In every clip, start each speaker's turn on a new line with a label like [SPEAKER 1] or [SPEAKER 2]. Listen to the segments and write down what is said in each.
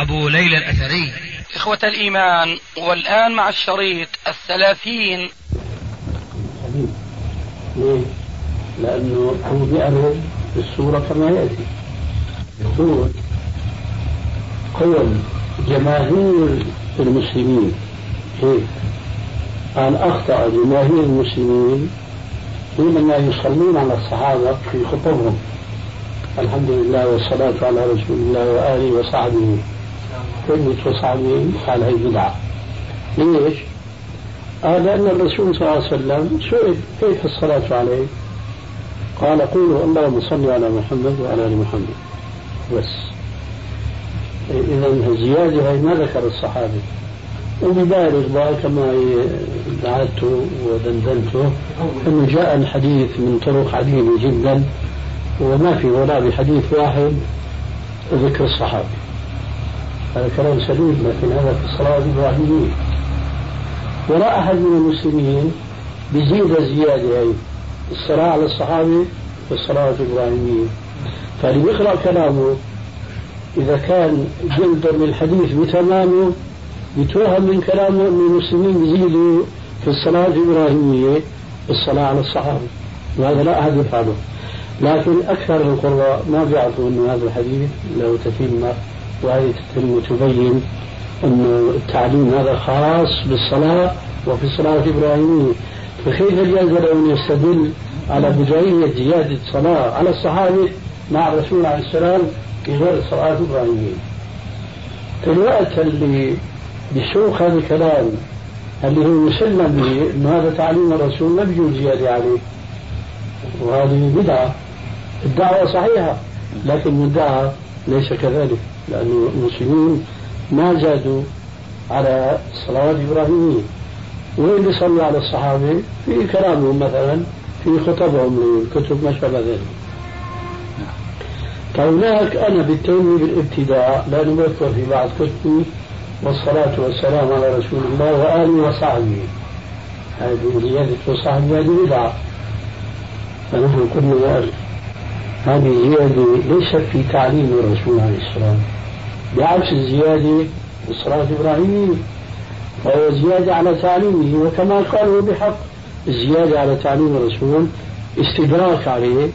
[SPEAKER 1] أبو ليلى الأثري.
[SPEAKER 2] إخوة الإيمان والآن مع الشريط الثلاثين.
[SPEAKER 3] ليه؟ لأنه هو بيعرض الصورة كما يأتي. يقول قول جماهير المسلمين. هيك أن أخطأ جماهير المسلمين حينما يصلون على الصحابة في خطبهم. الحمد لله والصلاة على رسول الله وآله وصحبه. كلمة وصحبه قال هي بدعة. ليش؟ قال لأن الرسول صلى الله عليه وسلم سئل كيف الصلاة عليه؟ قال قولوا اللهم صل على محمد وعلى آل محمد. بس. إذا الزيادة هي ما ذكر الصحابي وببالغ بقى كما دعته ودندنته انه جاء الحديث من طرق عديده جدا وما في ولا بحديث واحد ذكر الصحابي هذا كلام سليم لكن هذا في الصلاة الإبراهيمية. ولا أحد من المسلمين بزيد الزيادة هي الصلاة على الصحابي والصلاة الإبراهيمية. فاللي بيقرأ كلامه. إذا كان جلد للحديث بتمامه يتوهم من كلامه أن المسلمين يزيدوا في الصلاة الإبراهيمية الصلاة على الصحابة. وهذا لا أحد يفعله؟ لكن أكثر القراء ما بيعرفوا أن هذا الحديث له تتمة وهذه تتم وتبين أن التعليم هذا خاص بالصلاة وفي الصلاة الإبراهيمية فكيف جاز له أن يستدل على بداية زيادة الصلاة على الصحابة مع الرسول عليه السلام في غير الصلاة الإبراهيمية في الوقت اللي بشوق هذا الكلام اللي هو مسلم به إنه هذا تعليم الرسول ما بيجوز زيادة عليه. وهذه بدعة الدعوة صحيحة لكن المدعى ليس كذلك. لأن المسلمين ما زادوا على الصلوات الإبراهيمية وين صلوا على الصحابة في كلامهم مثلا في خطبهم للكتب ما شابه ذلك. فهناك أنا بالتومي بالابتداء لأنه بذكر في بعض كتبي والصلاة والسلام على رسول الله وآله وصحبه. هذه زيادة وصحبه هذه بدعة. فنحن كنا نعرف. هذه زيادة ليست في تعليم الرسول عليه السلام بعكس الزيادة في الصلاة الإبراهيمية فهو زيادة على تعليمه وكما قالوا بحق الزيادة على تعليم الرسول استدراك عليه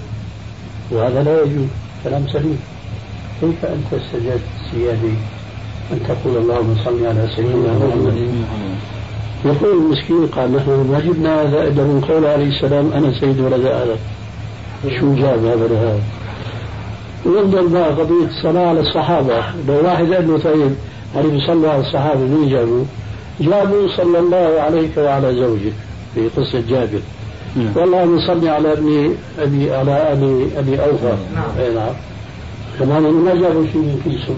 [SPEAKER 3] وهذا لا يجوز كلام سليم. كيف أنت استجدت الزيادة أن تقول اللهم صل على سيدنا محمد؟ يقول المسكين قال نحن ما جبنا هذا إلا من قول عليه السلام أنا سيد ولد آدم. شو جاب هذا لهذا ويفضل بقى قضية الصلاة على الصحابة. لو واحد قال له طيب هل بيصلوا على الصحابة مين جابوا؟ جابوا صلى الله عليك وعلى زوجك في قصة جابر. والله صل على ابن أبي على أبي أبي أوفى. نعم. نعم. كمان ما جابوا شيء من كيسهم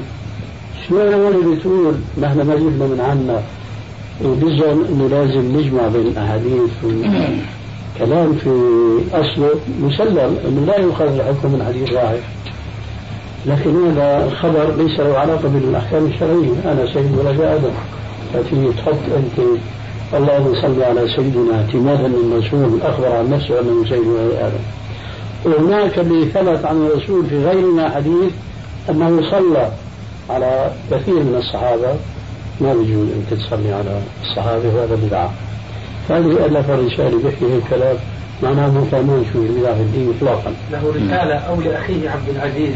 [SPEAKER 3] أنا اللي بتقول نحن ما جبنا من عنا. وبزعم إنه لازم نجمع بين الأحاديث كلام في أصله مسلم إنه لا يؤخذ الحكم من حديث واحد. لكن هذا الخبر ليس له علاقة بالأحكام الشرعية. أنا سيد ولد آدم فتيجي تحط أنت. اللهم صل على سيدنا اعتمادا من الرسول أخبر عن نفسه أنه سيد ولد آدم وهناك اللي ثبت عن الرسول في غيرنا حديث أنه صلى على كثير من الصحابة. ما بيجوز انك تصلي على الصحابة وهذا بدعة. فهذه ألف رسالة بيحكي هيك كلام معناه مو فاهمان شو البدع في الدين إطلاقا.
[SPEAKER 4] له رسالة أو لأخيه عبد العزيز.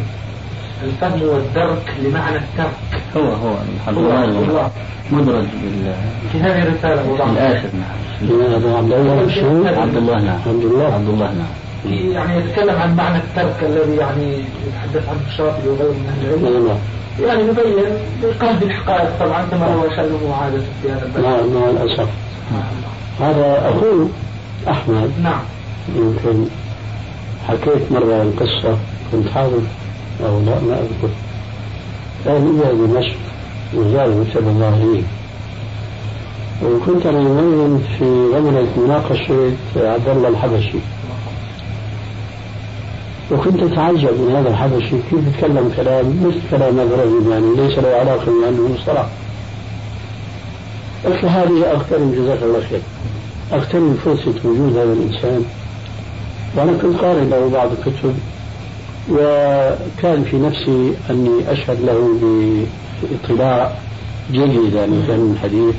[SPEAKER 4] الفهم والدرك لمعنى الترك.
[SPEAKER 5] هو هو هو مدرج بال
[SPEAKER 4] في هذه الرسالة
[SPEAKER 5] في الآخر نعم.
[SPEAKER 3] هذا عبد الله؟
[SPEAKER 5] عبد الله نعم.
[SPEAKER 3] عبد الله
[SPEAKER 5] عبد الله نعم.
[SPEAKER 4] يعني يتكلم عن معنى الترك الذي يعني يتحدث عنه الشاطبي وغيره من أهل العلم
[SPEAKER 3] نعم
[SPEAKER 4] يعني نبين بقلب الحقائق طبعا كما هو شأنه عادة في هذا الباب
[SPEAKER 3] نعم مع الأسف هذا أخوه أحمد
[SPEAKER 4] نعم
[SPEAKER 3] يمكن حكيت مرة القصة كنت حاضر أو لا ما أذكر. كان إجا دمشق وزاره سبب الله وكنت أنا يومئذ في غمرة مناقشة عبد الله الحبشي. وكنت اتعجب من هذا الحبشي. كيف يتكلم كلام؟ مثل كلام هذا الرجل يعني ليس له علاقة بأنه مصطلح. قلت هذه اغتنم جزاك الله خير. اغتنم فرصة وجود هذا الإنسان. وأنا كنت قارئ له بعض الكتب. وكان في نفسي أني أشهد له باطلاع جيد يعني علم الحديث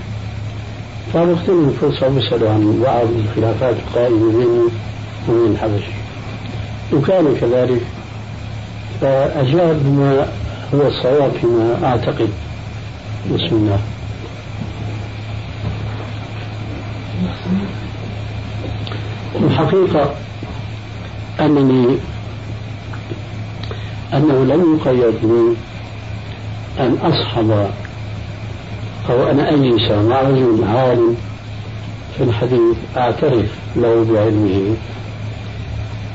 [SPEAKER 3] فبغتنم الفرصة وبساله عن بعض الخلافات القائمة بيني وبين الحبشي وكان كذلك. فأجاب بما هو الصواب فيما أعتقد بسم الله الحقيقة أنني أنه لم يقيد لي أن أصحب أو أن أجلس مع رجل عالم في الحديث أعترف له بعلمه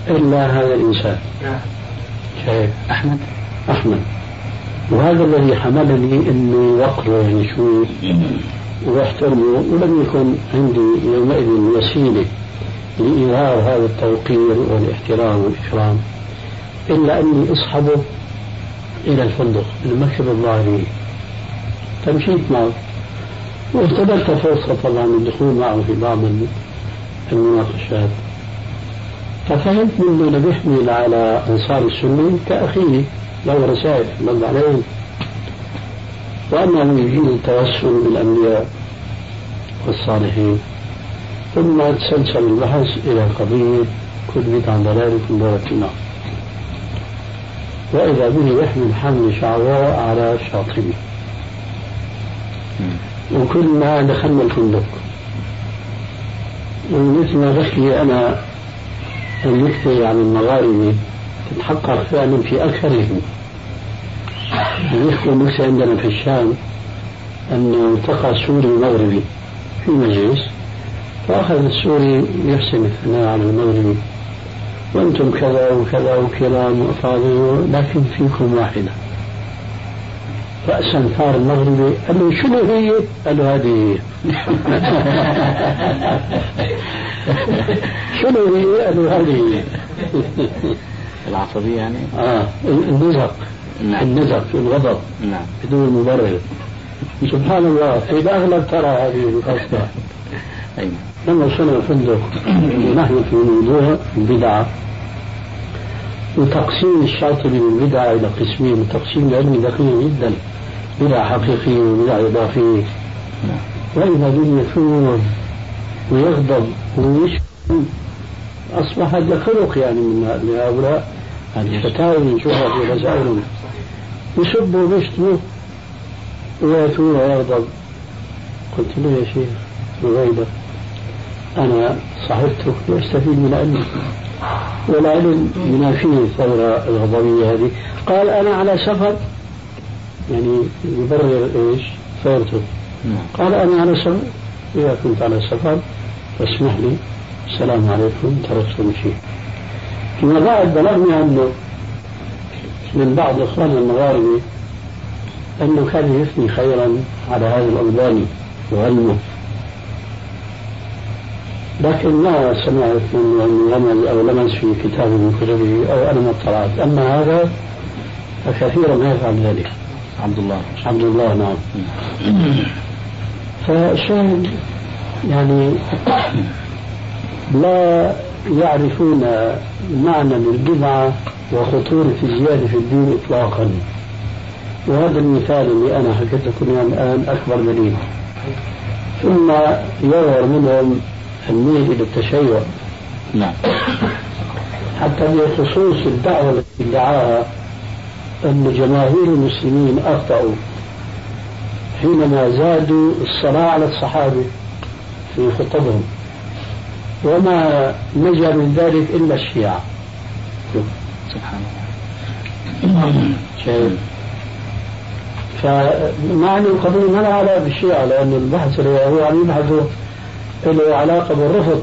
[SPEAKER 3] إلا هذا الإنسان. نعم. شايف؟ أحمد. أحمد. وهذا الذي حملني إني وقره يعني شوي وأحترمه ولم يكن عندي يومئذ وسيلة لإظهار هذا التوقير والإحترام والإكرام إلا أني أصحبه إلى الفندق المكتب الظاهري. فمشيت معه واغتنمت فرصة طبعا الدخول معه في بعض المناقشات. ففهمت منه انه بيحمل على أنصار السنة كأخيه له رسائل رد عليهم. وأنه يجيز التوسل بالأنبياء والصالحين. ثم تسلسل البحث إلى قضية كل بدعه ضلال كل ضلاله النار وإذا به يحمل حمل شعواء على شاطبه وكل ما دخلنا الفندق. ومثل ما بحكي أنا النكتة عن المغاربة تتحقق فعلا في أكثرهم. يحكوا النكتة عندنا في الشام أنه التقى سوري مغربي في مجلس فأخذ السوري يحسن الثناء على المغربي. وأنتم كذا وكذا وكلام وأفاضل لكن فيكم واحدة رأسا ثار المغربي قال له شنو هي؟ قال له هذه شنو هي؟ قال له هذه
[SPEAKER 5] العصبية يعني؟
[SPEAKER 3] آه النزق نعم. النزق الغضب
[SPEAKER 5] نعم
[SPEAKER 3] بدون مبرر سبحان الله في الأغلب ترى هذه القصة أي لما وصلنا الفندق ونحن في موضوع البدعة وتقسيم الشاطبي للبدعة إلى قسمين وتقسيم العلم دقيق جدا. بدعة حقيقية وبدعة إضافية وإذا بهم يثور ويغضب ويشتم أصبح هذا خلق يعني من هؤلاء هذه فتاوي نشوفها في رسائلهم يسبوا ويشتموا ويثور ويغضب. قلت له يا شيخ رويدة أنا صاحبتك لأستفيد من علمك والعلم ينافيه الثورة الغضبية هذه. قال أنا على سفر يعني يبرر إيش؟ ثورته. نعم. قال أنا على سفر إذا كنت على سفر فاسمح لي. السلام عليكم تركت ومشيت فيما بعد بلغني انه من بعض اخواننا المغاربه أنه كان يثني خيرا على هذا الألباني وعلمه. لكن ما سمعت انه رمز أو لمس في كتاب من كتبه أو أنا ما اطلعت أما هذا فكثيرا ما يفعل ذلك.
[SPEAKER 5] عبد الله.
[SPEAKER 3] عبد الله نعم. فالشاهد يعني لا يعرفون معنى البدعة وخطورة الزيادة في الدين إطلاقا. وهذا المثال اللي أنا حكيت لكم الآن أكبر دليل. ثم يظهر منهم الميل إلى التشيع
[SPEAKER 5] نعم.
[SPEAKER 3] حتى بخصوص الدعوة التي ادعاها أن جماهير المسلمين أخطأوا حينما زادوا الصلاة على الصحابة في خطبهم. وما نجا من ذلك إلا الشيعة.
[SPEAKER 5] سبحان الله.
[SPEAKER 3] شايف. فمعنى القضية ما لها علاقة بالشيعة لأن البحث اللي هو عم يبحثوا له علاقة بالرفض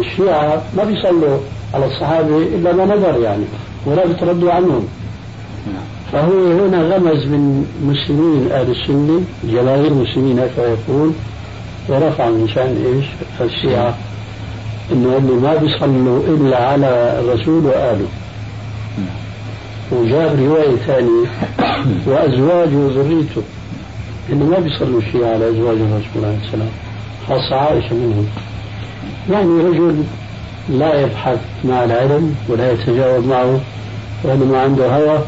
[SPEAKER 3] الشيعة ما بيصلوا على الصحابة إلا ما نظر يعني ولا بيتردوا عنهم. فهو هنا غمز من مسلمين أهل السنة جماهير المسلمين هكذا يقول ورفع من شأن إيش؟ الشيعة إنه هم ما بيصلوا إلا على الرسول وآله. وجاب رواية ثانية وأزواجه وذريته. إنه ما بيصلوا الشيعة على ازواج الرسول عليه السلام. خاصه عائشه منهم. يعني رجل لا يبحث مع العلم ولا يتجاوب معه وإنما عنده هوى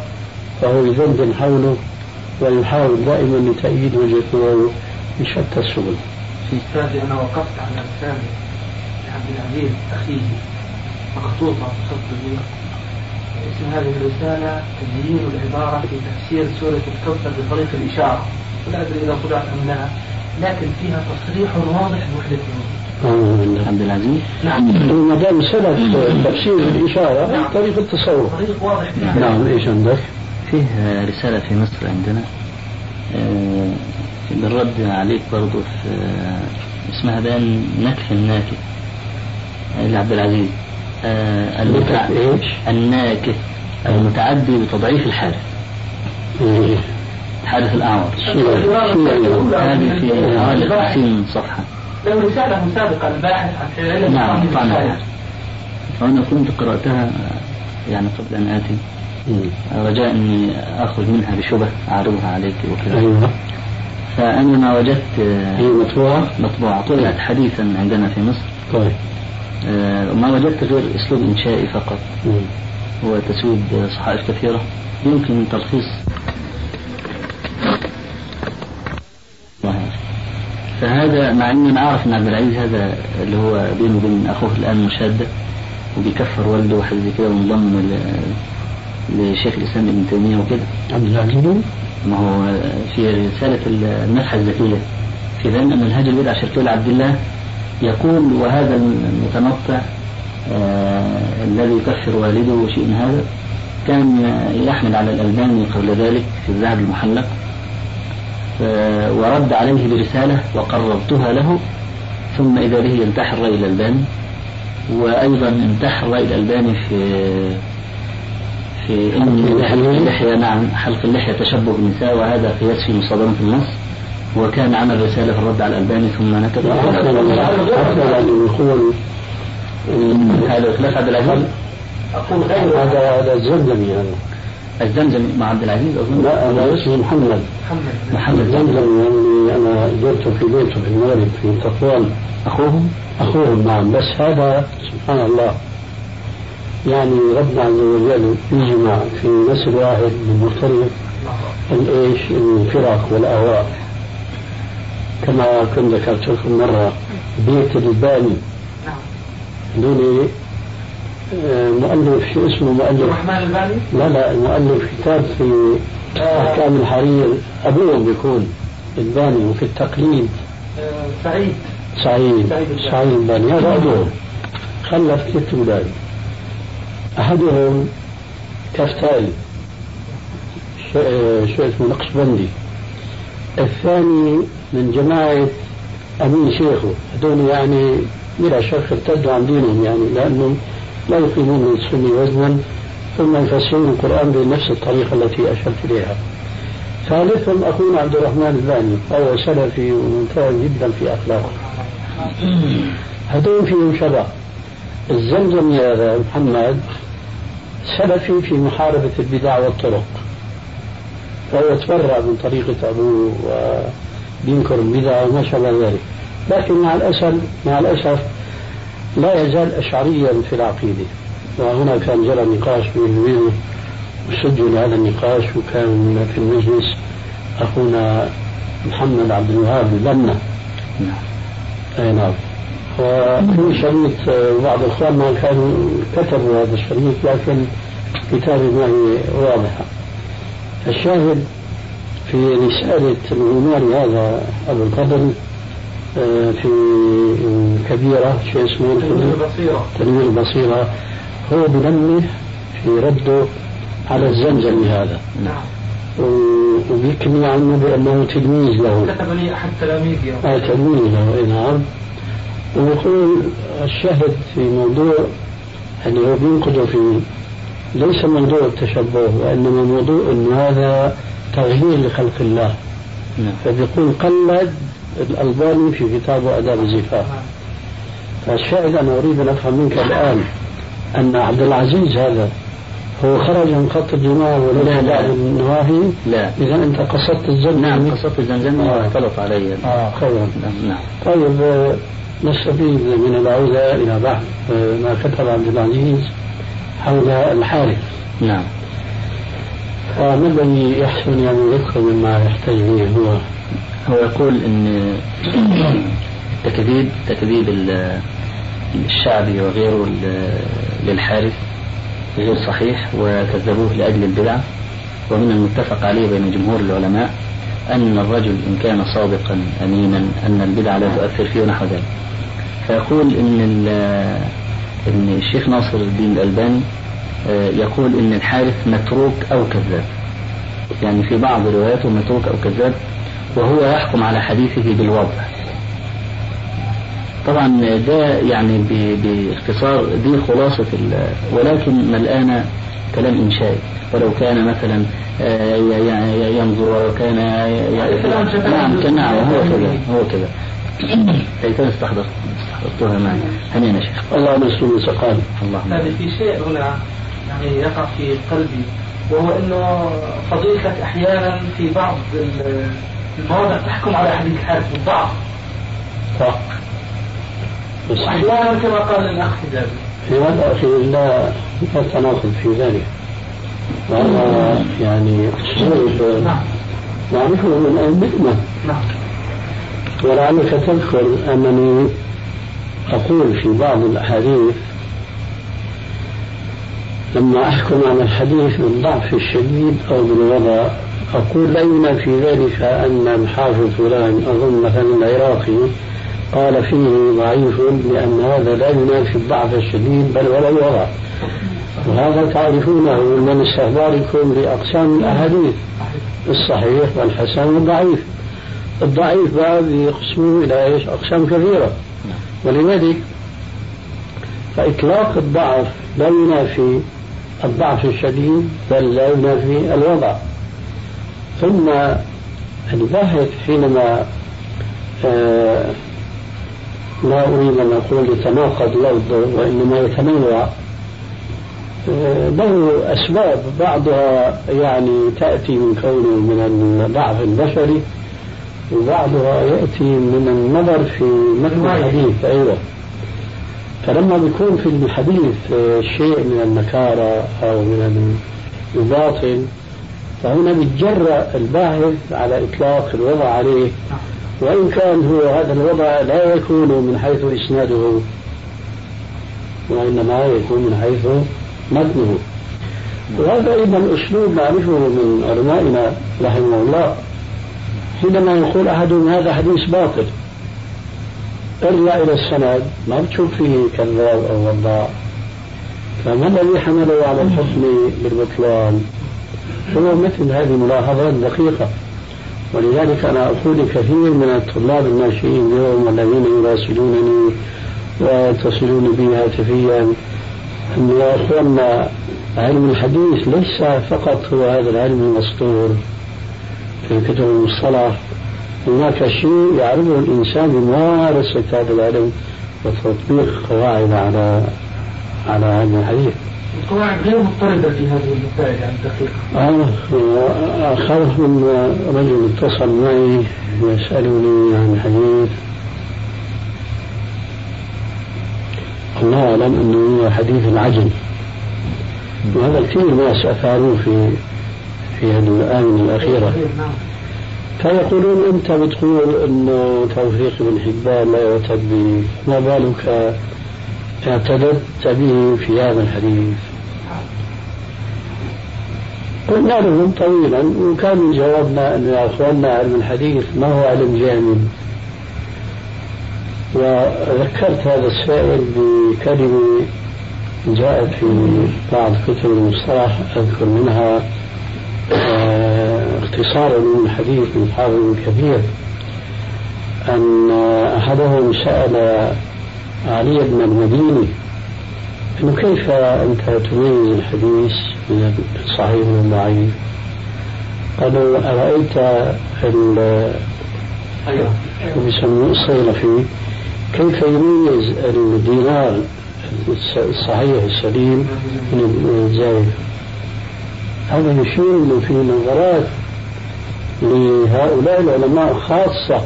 [SPEAKER 3] فهو يدندن حوله ويحاول دائما لتأييد وجهة نظره بشتى السبل.
[SPEAKER 4] أستاذي أنا وقفت على رسالة لعبد العزيز أخيه مخطوطة بخطه اسم هذه الرسالة تغيير العبارة في تفسير سورة الكوثر بطريق الإشارة. ولا أدري إذا طبعت أم لا لكن فيها تصريح واضح بوحدة
[SPEAKER 5] عبد العزيز
[SPEAKER 3] نعم. ما دام سلف تفسير الإشارة نعم. طريق التصور
[SPEAKER 4] طريق واضح
[SPEAKER 3] نعم إيش عندك؟
[SPEAKER 5] فيه رسالة في مصر عندنا. آه، بالرد عليك برضو في آه، اسمها بيان نكف الناكف آه، لعبد العزيز. المتع... الناكف المتعدي بتضعيف الحارث الحارث الأعور. هذه في حوالي 50 صفحة.
[SPEAKER 4] له رسالة سابقة الباحث عن
[SPEAKER 5] نعم طبعا. فأنا كنت قرأتها يعني قبل أن آتي. رجاء إني اخرج منها بشبه أعرضها عليك وكذا.
[SPEAKER 3] أيوه.
[SPEAKER 5] فأنا ما وجدت
[SPEAKER 3] هي مطبوعه؟
[SPEAKER 5] مطبوعه طلعت حديثا عندنا في مصر.
[SPEAKER 3] طيب.
[SPEAKER 5] آه ما وجدت غير أسلوب إنشائي فقط. هو تسويد صحائف كثيرة. يمكن تلخيص فهذا مع إني أنا أعرف إن عبد العزيز هذا اللي هو بينه وبين أخوه الآن مشاده وبيكفر والده وحاجة زي كده وانضم لشيخ الإسلام ابن تيمية وكده.
[SPEAKER 3] عبد العزيز
[SPEAKER 5] ما هو في رسالة النفحه الذكية في ذم منهج البدع الشركيه لعبد الله يقول وهذا المتنطع آه الذي يكفر والده وشيء من هذا كان يحمل على الألباني قبل ذلك في الذهب المحلق. ورد عليه برسالة وقررتها له ثم إذا به ينتحر رأي الألباني. وأيضا انتحر رأي الألباني في في اللحية. نعم حلق اللحية تشبه بالنساء وهذا قياس في مصادمه النص. وكان عمل رساله في الرد على الألباني ثم نكب هذا خلاف عبد العزيز
[SPEAKER 3] أقول هذا هذا الزمزمي هذا.
[SPEAKER 5] الزمزمي مع عبد العزيز اظن
[SPEAKER 3] لا أنا اسمي محمد. محمد. الزمزمي يعني أنا زرته في بيته في المغرب في تطوان
[SPEAKER 5] أخوهم؟
[SPEAKER 3] أخوهم نعم. بس هذا سبحان الله يعني ربنا عز وجل يجمع في نسل واحد من مختلف الإيش؟ الفرق والأهواء. كما كنت ذكرت لكم مرة بيت الباني. هذول آه، مؤلف شو اسمه مؤلف؟
[SPEAKER 4] الرحمن الباني؟
[SPEAKER 3] لا لا مؤلف كتاب في أحكام الحرير. أبوه بيكون الباني وفي التقليد.
[SPEAKER 4] آه، سعيد.
[SPEAKER 3] سعيد. سعيد الباني. هذا أبوه. خلف ثلاث أولاد أحدهم كفتائي شو اسمه؟ نقشبندي. الثاني من جماعة أمين شيخه. هذول يعني بلا شك ارتدوا عن دينهم يعني لأنهم لا يقيمون للسنة وزنا ثم يفسرون القرآن بنفس الطريقة التي أشرت إليها. ثالثهم أخونا عبد الرحمن الباني فهو سلفي وممتاز جدا في أخلاقه. هذول فيهم شبه الزمزم يا محمد سلفي في محاربة البدع والطرق. فهو تبرع من طريقة أبوه وبينكر البدع وما شابه ذلك. لكن مع الأسف مع الأسف لا يزال أشعريا في العقيدة. وهنا كان جرى نقاش بينه وبينه وسجل هذا النقاش وكان في المجلس أخونا محمد عبد الوهاب البنا أي نعم. وفي شريط بعض اخواننا كانوا كتبوا هذا الشريط لكن كتابه ما هي واضحه الشاهد في رسالة الغماري هذا أبو الفضل في كبيرة شو اسمه؟ تنوير البصيرة هو بنمه في رده على الزمزمي هذا.
[SPEAKER 4] نعم.
[SPEAKER 3] وبيكني عنه بأنه تلميذ له.
[SPEAKER 4] كتب لي أحد تلاميذي
[SPEAKER 3] آه تلميذ له نعم. ويقول الشاهد في موضوع اللي هو بينقده في ليس موضوع التشبه وإنما موضوع أن هذا تغيير لخلق الله.
[SPEAKER 5] نعم.
[SPEAKER 3] فبيقول قلد الألباني في كتابه آداب الزفاف. فالشاهد أنا أريد أن أفهم منك الآن أن عبد العزيز هذا هو خرج من خط الجماعة وليس
[SPEAKER 5] لا، لا.
[SPEAKER 3] النواهي.
[SPEAKER 5] لا.
[SPEAKER 3] إذا أنت قصدت الزمن.
[SPEAKER 5] نعم قصدت الزمزم
[SPEAKER 3] آه.
[SPEAKER 5] واختلط علي.
[SPEAKER 3] آه خيرا.
[SPEAKER 5] نعم نعم.
[SPEAKER 3] طيب آه، نستفيد من العودة إلى بحث آه، ما كتب عبد العزيز حول الحارث.
[SPEAKER 5] نعم.
[SPEAKER 3] فما الذي يحسن أن يذكر مما يحتاج إليه هو؟
[SPEAKER 5] هو يقول إن تكذيب تكذيب ال- الشعبي وغيره للحارث غير صحيح وكذبوه لأجل البدع. ومن المتفق عليه بين جمهور العلماء أن الرجل إن كان صادقا امينا أن البدع لا تؤثر فيه ونحو ذلك. فيقول إن إن الشيخ ناصر الدين الألباني آه، يقول إن الحارث متروك أو كذاب. يعني في بعض رواياته متروك أو كذاب وهو يحكم على حديثه بالوضع. طبعا ده يعني باختصار دي خلاصة ال- ولكن ملآن كلام إنشائي. ولو كان مثلا آه، ي- ي- ينظر ولو كان ي- ي-
[SPEAKER 4] كلام شفاهي.
[SPEAKER 5] نعم كان- نعم هو كذا هو كذا. ليتني استحضرت استحضرتها معي؟ هنينا شيخ.
[SPEAKER 3] الله مسلم سقال.
[SPEAKER 5] اللهم
[SPEAKER 4] هذه في شيء هنا يعني يقع في قلبي. وهو إنه فضيلتك أحيانا في بعض ال- المواضع تحكم على حديث الحارث بالضعف.
[SPEAKER 3] صح.
[SPEAKER 4] وأحيانا كما قال الأخ حجازي
[SPEAKER 3] في هذا أخي لا لا تناقض في ذلك. وهذا يعني أسلوب
[SPEAKER 4] نعم.
[SPEAKER 3] نعرفه من أئمتنا
[SPEAKER 4] نعم.
[SPEAKER 3] ولعلك تذكر أنني أقول في بعض الأحاديث لما أحكم على الحديث بالضعف الشديد أو بالوضع أقول لا ينافي ذلك أن الحافظ فلان أظن مثلا العراقي قال فيه ضعيف لأن هذا لا ينافي الضعف الشديد بل ولا الوضع. وهذا تعرفونه من استخباركم لأقسام الأحاديث الصحيح والحسن والضعيف. الضعيف بقى بيقسموه إلى إيش؟ أقسام كثيرة. ولذلك فإطلاق الضعف لا ينافي الضعف الشديد بل لا ينافي الوضع. ثم الباحث حينما آه لا أريد أن أقول يتناقض لفظه وإنما يتنوع آه، له أسباب بعضها يعني تأتي من كونه من الضعف البشري وبعضها يأتي من النظر في متن الحديث. أيوة. فلما بيكون في الحديث آه، شيء من النكارة أو من الباطل فهنا بيتجرأ الباحث على إطلاق الوضع عليه. وإن كان هو هذا الوضع لا يكون من حيث إسناده وإنما يكون من حيث متنه. وهذا أيضا أسلوب نعرفه من علمائنا رحمه الله. حينما يقول أحدهم هذا حديث باطل. ارجع إلى السند ما بتشوف فيه كذاب أو وضاع فما الذي حمله على الحكم بالبطلان. هو مثل هذه الملاحظات دقيقة ولذلك أنا أقول كثير من الطلاب الناشئين اليوم والذين يراسلونني ويتصلون بي هاتفيا أن يا أخواننا علم الحديث ليس فقط هو هذا العلم المسطور في كتب المصطلح هناك شيء يعرفه الإنسان بممارسة هذا العلم وتطبيق قواعد على على علم الحديث.
[SPEAKER 4] القواعد غير مضطردة في هذه المسائل يعني دقيقة.
[SPEAKER 3] آه أخاف من رجل اتصل معي يسألني عن حديث. الله أعلم أنه هو حديث العجل. وهذا كثير ناس أثاروه في في هذه الآونة الأخيرة.
[SPEAKER 4] نعم.
[SPEAKER 3] فيقولون أنت بتقول أن توفيق بن حبان لا يعتد به ما بالك؟ اعتددت به في هذا الحديث. قلنا لهم طويلا وكان جوابنا أن يا أخواننا علم الحديث ما هو علم جامد وذكرت هذا السائل بكلمة جاءت في بعض كتب المصطلح أذكر منها آه، اختصارا من حديث من حافظ بن كثير أن أحدهم سأل علي بن المديني أنه كيف أنت تميز الحديث من الصحيح من الضعيف؟ قالوا أرأيت
[SPEAKER 4] أيوه.
[SPEAKER 3] بيسموه؟ الصيرفي كيف يميز الدينار الصحيح السليم من الزائف؟ هذا يشير انه في نظرات لهؤلاء العلماء خاصة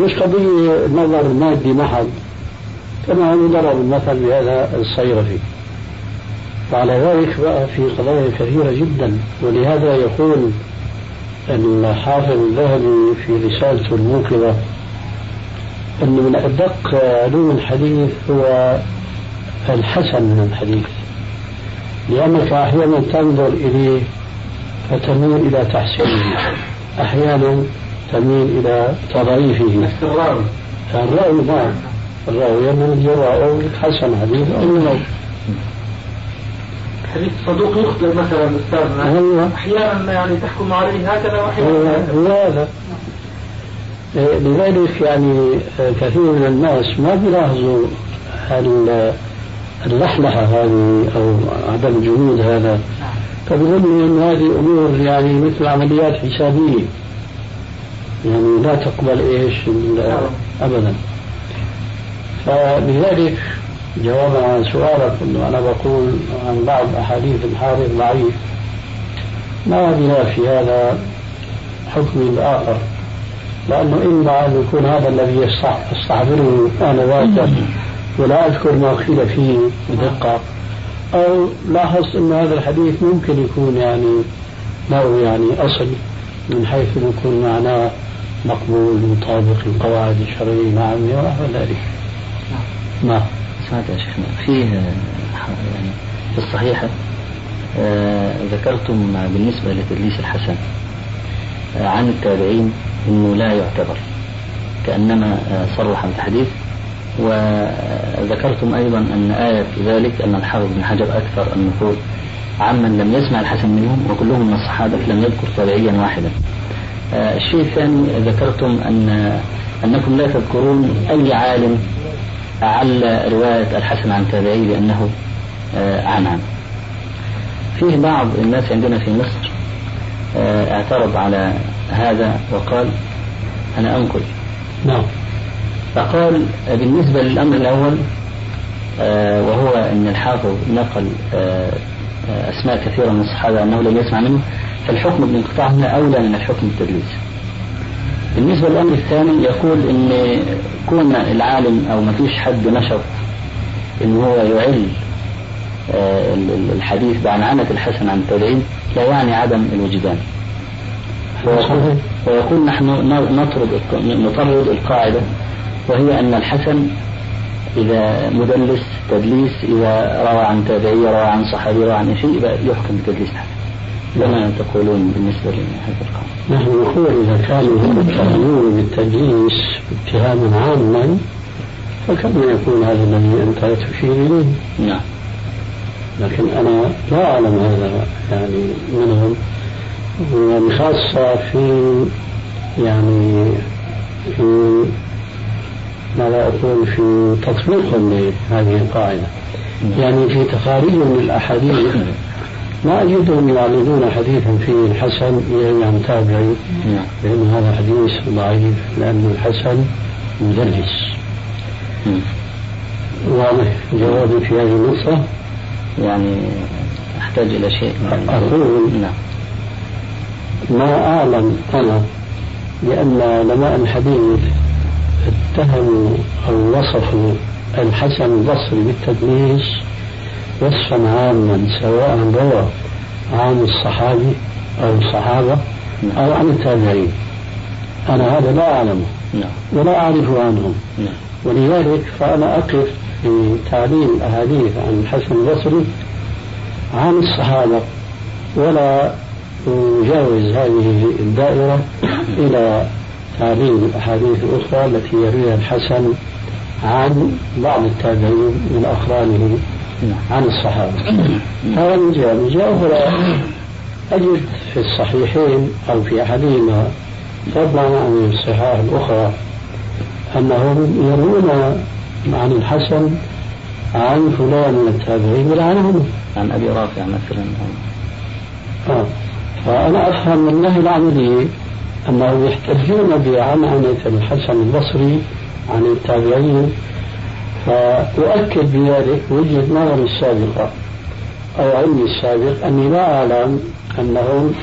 [SPEAKER 3] مش قضية نظر مادي محض كما هو ضرب المثل بهذا الصيرفي. وعلى ذلك بقى في قضايا كثيرة جدا ولهذا يقول الحافظ الذهبي في رسالته الموقظة أن من أدق علوم الحديث هو الحسن من الحديث لأنك أحيانا تنظر إليه فتميل إلى تحسينه. أحيانا تميل إلى تضعيفه. الرأي نعم الراوي من يرى حسن حديث أو من
[SPEAKER 4] حديث صدوق يخطئ مثلا استاذنا
[SPEAKER 3] أيوة.
[SPEAKER 4] أحيانا يعني تحكم عليه هكذا
[SPEAKER 3] هو
[SPEAKER 4] واحيانا
[SPEAKER 3] هو هذا إيه، لذلك يعني آه، كثير من الناس ما بيلاحظوا ال- اللحلحة هذه أو عدم جهود هذا فبظن أن هذه أمور يعني مثل عمليات حسابية. يعني لا تقبل إيش أبدا. فلذلك جوابا عن سؤالك أنه أنا بقول عن بعض أحاديث الحارث ضعيف. ما بنا في هذا حكم الآخر. لأنه إما أن يكون هذا الذي يستح- أستحضره آنذاك ولا أذكر ما قيل فيه بدقة أو لاحظت أن هذا الحديث ممكن يكون يعني له يعني أصل من حيث يكون معناه مقبول مطابق القواعد الشرعية العامة ونحو ذلك نعم.
[SPEAKER 5] سمعت يا شيخنا فيه يعني في الصحيحة آه، ذكرتم بالنسبة لتدليس الحسن آه، عن التابعين أنه لا يعتبر كأنما آه، صرح بالحديث وذكرتم أيضا أن آية ذلك أن الحافظ بن حجر أكثر النقول عمن لم يسمع الحسن منهم وكلهم من الصحابة لم يذكر تابعيا واحدا. آه، الشيء الثاني ذكرتم أن أنكم لا تذكرون أي عالم أعل رواية الحسن عن تابعي بأنه آه، عن عن فيه بعض الناس عندنا في مصر آه، اعترض على هذا وقال أنا أنقل
[SPEAKER 3] نعم.
[SPEAKER 5] فقال بالنسبة للأمر الأول آه، وهو أن الحافظ نقل آه، آه، أسماء كثيرة من الصحابة أنه لم يسمع منه فالحكم بالانقطاع هنا أولى من الحكم بالتدليس بالنسبة للأمر الثاني يقول أن كون العالم أو ما فيش حد نشط أن هو يعل ال- ال- الحديث بعنعنة الحسن عن التابعين لا يعني عدم الوجدان. ويقول, نحن نطرد نطرد القاعدة. وهي أن الحسن إذا مدلس تدليس إذا روى عن تابعي روى عن صحابي روى عن شيء يحكم بتدليس الحسن لما تقولون بالنسبة لهذا القول.
[SPEAKER 3] نحن نقول إذا كانوا هم يتهمون بالتدليس اتهاما عاما فكما يكون هذا الذي أنت تشير إليه؟
[SPEAKER 5] نعم.
[SPEAKER 3] لكن أنا لا أعلم هذا يعني منهم. وبخاصة في يعني في ماذا أقول في تطبيقهم لهذه القاعدة. يعني في تخارجهم للأحاديث ما أجدهم يعرضون حديثا فيه الحسن يروي عن تابعي
[SPEAKER 5] نعم
[SPEAKER 3] لأن هذا حديث ضعيف لأن الحسن مدرس.
[SPEAKER 5] مم.
[SPEAKER 3] واضح جوابي في هذه النقطة؟
[SPEAKER 5] يعني أحتاج إلى شيء.
[SPEAKER 3] أقول
[SPEAKER 5] نعم.
[SPEAKER 3] ما أعلم أنا لأن علماء الحديث اتهموا أو وصفوا الحسن البصري بالتدليس وصفا عاما سواء روى عن الصحابي أو الصحابة أو عن التابعين. أنا هذا لا أعلمه.
[SPEAKER 5] نعم.
[SPEAKER 3] ولا أعرف عنهم.
[SPEAKER 5] نعم.
[SPEAKER 3] ولذلك فأنا أقف في تعليم الأحاديث عن الحسن البصري عن الصحابة ولا أجاوز هذه الدائرة إلى تعليم الأحاديث الأخرى التي يرويها الحسن عن بعض التابعين من أقرانه
[SPEAKER 5] نعم
[SPEAKER 3] عن الصحابة. هذا من جهة. من جهة أخرى أجد في الصحيحين أو في أحدهما فضلا عن الصحاح الأخرى أنهم يروون عن الحسن عن فلان من التابعين يلعنهم
[SPEAKER 5] عن أبي رافع مثلا.
[SPEAKER 3] آه. فأنا أفهم من النهي العملي أنه يحتجون بعنعنة الحسن البصري عن التابعين. فأؤكد بذلك وجهة نظري السابقة أو علمي السابق أني لا أعلم أنهم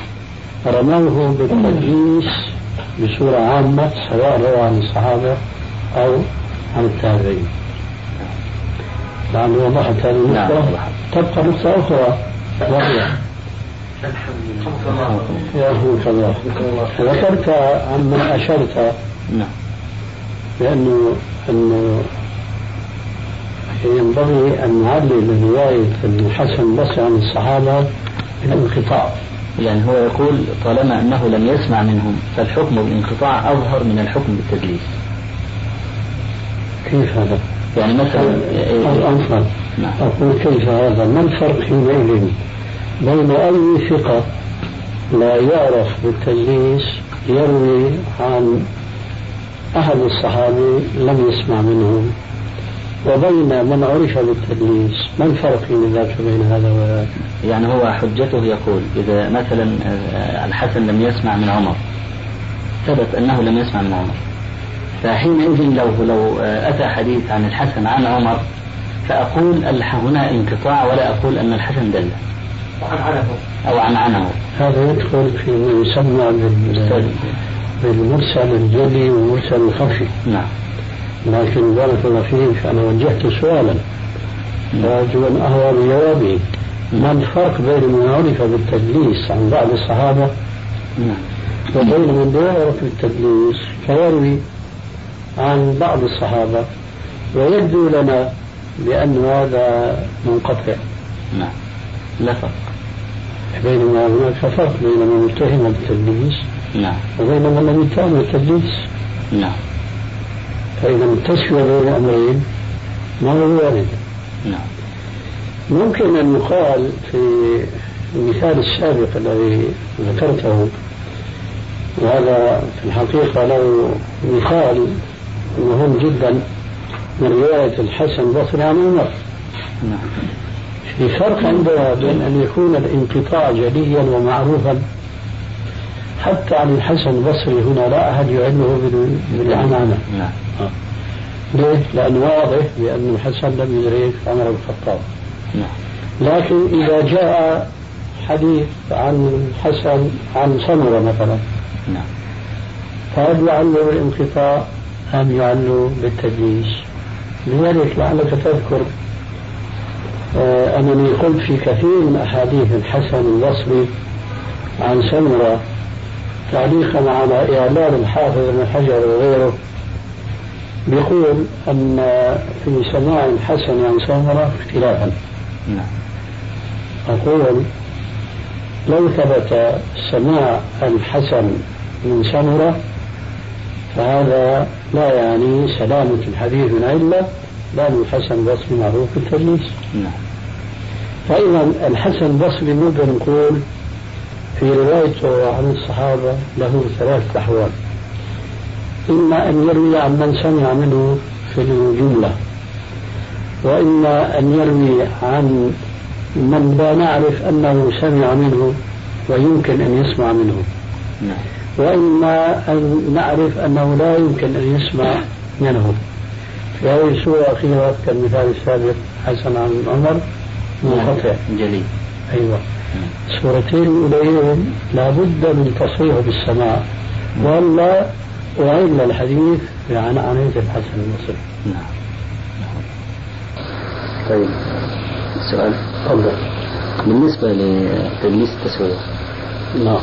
[SPEAKER 3] رموه بالتدليس بصورة عامة سواء روى عن الصحابة أو عن التابعين. لأنه وضحت هذه النقطة. تبقى نقطة أخرى. وهي يرحمك الله ذكرت عمن أشرت.
[SPEAKER 5] نعم.
[SPEAKER 3] بأنه أنه ينبغي أن نعلل رواية الحسن البصري عن الصحابة بالانقطاع.
[SPEAKER 5] يعني هو يقول طالما أنه لم يسمع منهم فالحكم بالانقطاع أظهر من الحكم بالتدليس.
[SPEAKER 3] كيف هذا؟
[SPEAKER 5] يعني مثلا
[SPEAKER 3] أنفر.
[SPEAKER 5] نعم.
[SPEAKER 3] أقول كيف هذا؟ ما الفرق حينئذ؟ بين أي ثقة لا يعرف بالتدليس يروي عن أحد الصحابة لم يسمع منهم وبين من عرف بالتدليس ما الفرق بين ذاك بين هذا وذاك؟
[SPEAKER 5] يعني هو حجته يقول إذا مثلا آه، الحسن لم يسمع من عمر ثبت أنه لم يسمع من عمر. فحينئذ لو لو آه، أتى حديث عن الحسن عن عمر فأقول هنا انقطاع ولا أقول أن الحسن دل. أو عن عنه.
[SPEAKER 3] هذا يدخل في ما يسمى بال- بالمرسل الجلي والمرسل الخفي.
[SPEAKER 5] نعم.
[SPEAKER 3] لكن بارك الله فيك أنا وجهت سؤالا. فأرجو أن أهوى بجوابه. ما الفرق بين من عرف بالتدليس عن بعض الصحابة؟
[SPEAKER 5] نعم.
[SPEAKER 3] وبين من لا يعرف بالتدليس فيروي عن بعض الصحابة. ويبدو لنا بأن هذا منقطع.
[SPEAKER 5] نعم. لا فرق.
[SPEAKER 3] بينما هناك فرق بين من اتهم بالتدليس.
[SPEAKER 5] نعم.
[SPEAKER 3] وبين من لم يتهم بالتدليس.
[SPEAKER 5] نعم.
[SPEAKER 3] فإذا التسوية بين الأمرين ما هو وارد
[SPEAKER 5] نعم.
[SPEAKER 3] ممكن أن يقال في المثال السابق الذي ذكرته وهذا في الحقيقة له مثال مهم جدا من رواية الحسن البصري عن عمر.
[SPEAKER 5] نعم.
[SPEAKER 3] في فرق عندنا بين أن يكون الانقطاع جليا ومعروفا. حتى عن الحسن البصري هنا لا أحد يعلمه بال- بالعنعنة
[SPEAKER 5] نعم.
[SPEAKER 3] ليه؟ لأنه واضح بأن الحسن لم يدرك عمر بن الخطاب.
[SPEAKER 5] نعم.
[SPEAKER 3] لكن إذا جاء حديث عن الحسن عن سمرة مثلا.
[SPEAKER 5] نعم.
[SPEAKER 3] فهل يعلو بالانقطاع أم يعلو بالتدليس؟ لذلك لعلك تذكر آه، أنني قلت في كثير من أحاديث الحسن البصري عن سمرة تعليقا على إعلان الحافظ ابن حجر وغيره بيقول أن في سماع الحسن عن سمرة اختلافا.
[SPEAKER 5] نعم.
[SPEAKER 3] أقول لو ثبت سماع الحسن من سمرة فهذا لا يعني سلامة الحديث من علة لأن الحسن البصري معروف بالتدليس
[SPEAKER 5] نعم.
[SPEAKER 3] فإذا الحسن البصري نقدر نقول في روايته عن الصحابة له ثلاث أحوال. إما أن يروي عن من سمع منه في الجملة وإما أن يروي عن من لا نعرف أنه سمع منه ويمكن أن يسمع منه. وإما أن نعرف أنه لا يمكن أن يسمع منه. في هذه الصورة الأخيرة كالمثال السابق حسن عن عمر منقطع
[SPEAKER 5] جليل.
[SPEAKER 3] أيوة. الصورتين الأوليين لابد من تصريح بالسماع ولا أعل الحديث عن عنية الحسن البصري
[SPEAKER 5] نعم. طيب. سؤال.
[SPEAKER 3] تفضل.
[SPEAKER 5] بالنسبة لتدليس التسوية.
[SPEAKER 3] نعم.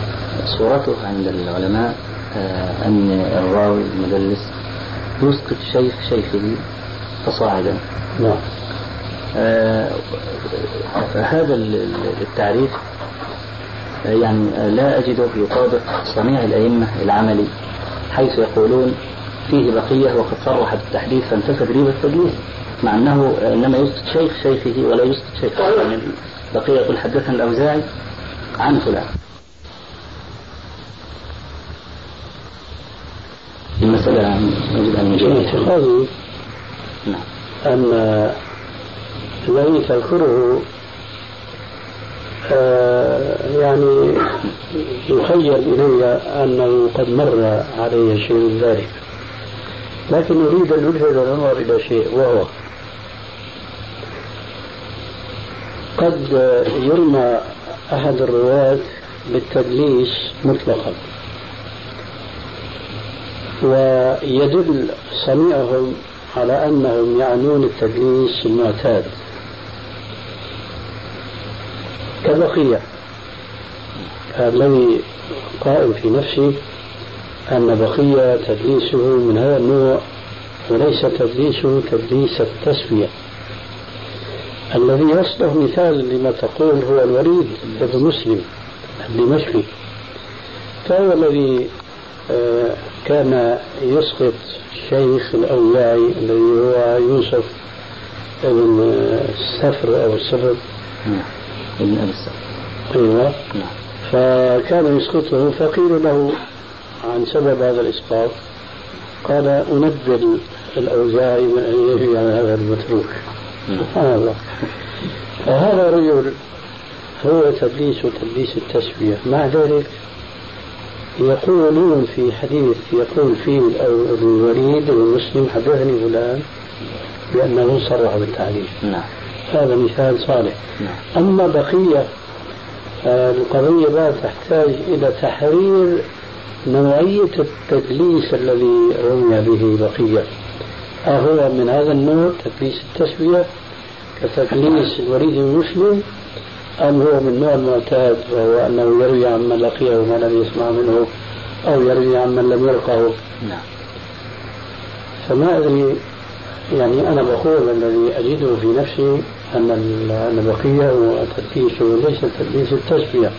[SPEAKER 5] صورته عند العلماء آه، أن الراوي المدلس يسقط شيخ شيخه فصاعدا.
[SPEAKER 3] نعم.
[SPEAKER 5] هذا ال- ال- التعريف آه، يعني آه، لا أجده يطابق صنيع الأئمة العملي حيث يقولون فيه بقية وقد صرح بالتحديث فانتفت ريبة التدليس مع أنه آه، إنما يسقط شيخ شيخه ولا يسقط شيخه يعني البقية يقول حدثنا الأوزاعي عن فلان. المسألة أن نجيب
[SPEAKER 3] اعتقادي
[SPEAKER 5] نعم.
[SPEAKER 3] أن الذي تذكره آه، يعني يخيل إلي أنه قد مر علي شيء من ذلك. لكن أريد أن ألفت النظر إلى شيء وهو قد يرمى أحد الرواة بالتدليس مطلقا. ويدل صنيعهم على أنهم يعنون التدليس المعتاد. كبقية الذي قائم في نفسي أن بقية تدليسه من هذا النوع وليس تدليسه تدليس التسوية. الذي يصلح مثال لما تقول هو الوليد بن مسلم الدمشقي. فهو الذي آه، كان يسقط شيخ الأولاعي الذي هو يوسف بن السفر أو السفر
[SPEAKER 5] نعم. ابن أبي السفر
[SPEAKER 3] أيوة. نعم. فكان يسقطه فقيل له عن سبب هذا الإسقاط. قال أنبل الأوزاعي من أن يجري على هذا المتروك. سبحان الله. فهذا رجل هو تدليس وتدليس التسوية مع ذلك يقولون في حديث يقول فيه الوليد المسلم حدثني فلان بأنه صرح بالتعليل
[SPEAKER 5] نعم.
[SPEAKER 3] هذا مثال صالح.
[SPEAKER 5] نعم.
[SPEAKER 3] أما بقية القضية بقى تحتاج إلى تحرير نوعية التدليس الذي رمي به بقية. أهو من هذا النوع تدليس التسوية كتدليس الوليد المسلم أم هو من النوع المعتاد وهو أنه يروي عمن لقيه وما لم يسمع منه أو يروي عمن لم يلقه.
[SPEAKER 5] نعم.
[SPEAKER 3] فما أدري يعني أنا بقول الذي أجده في نفسي أن أن بقية هو تدليسه ليس تدليس التسوية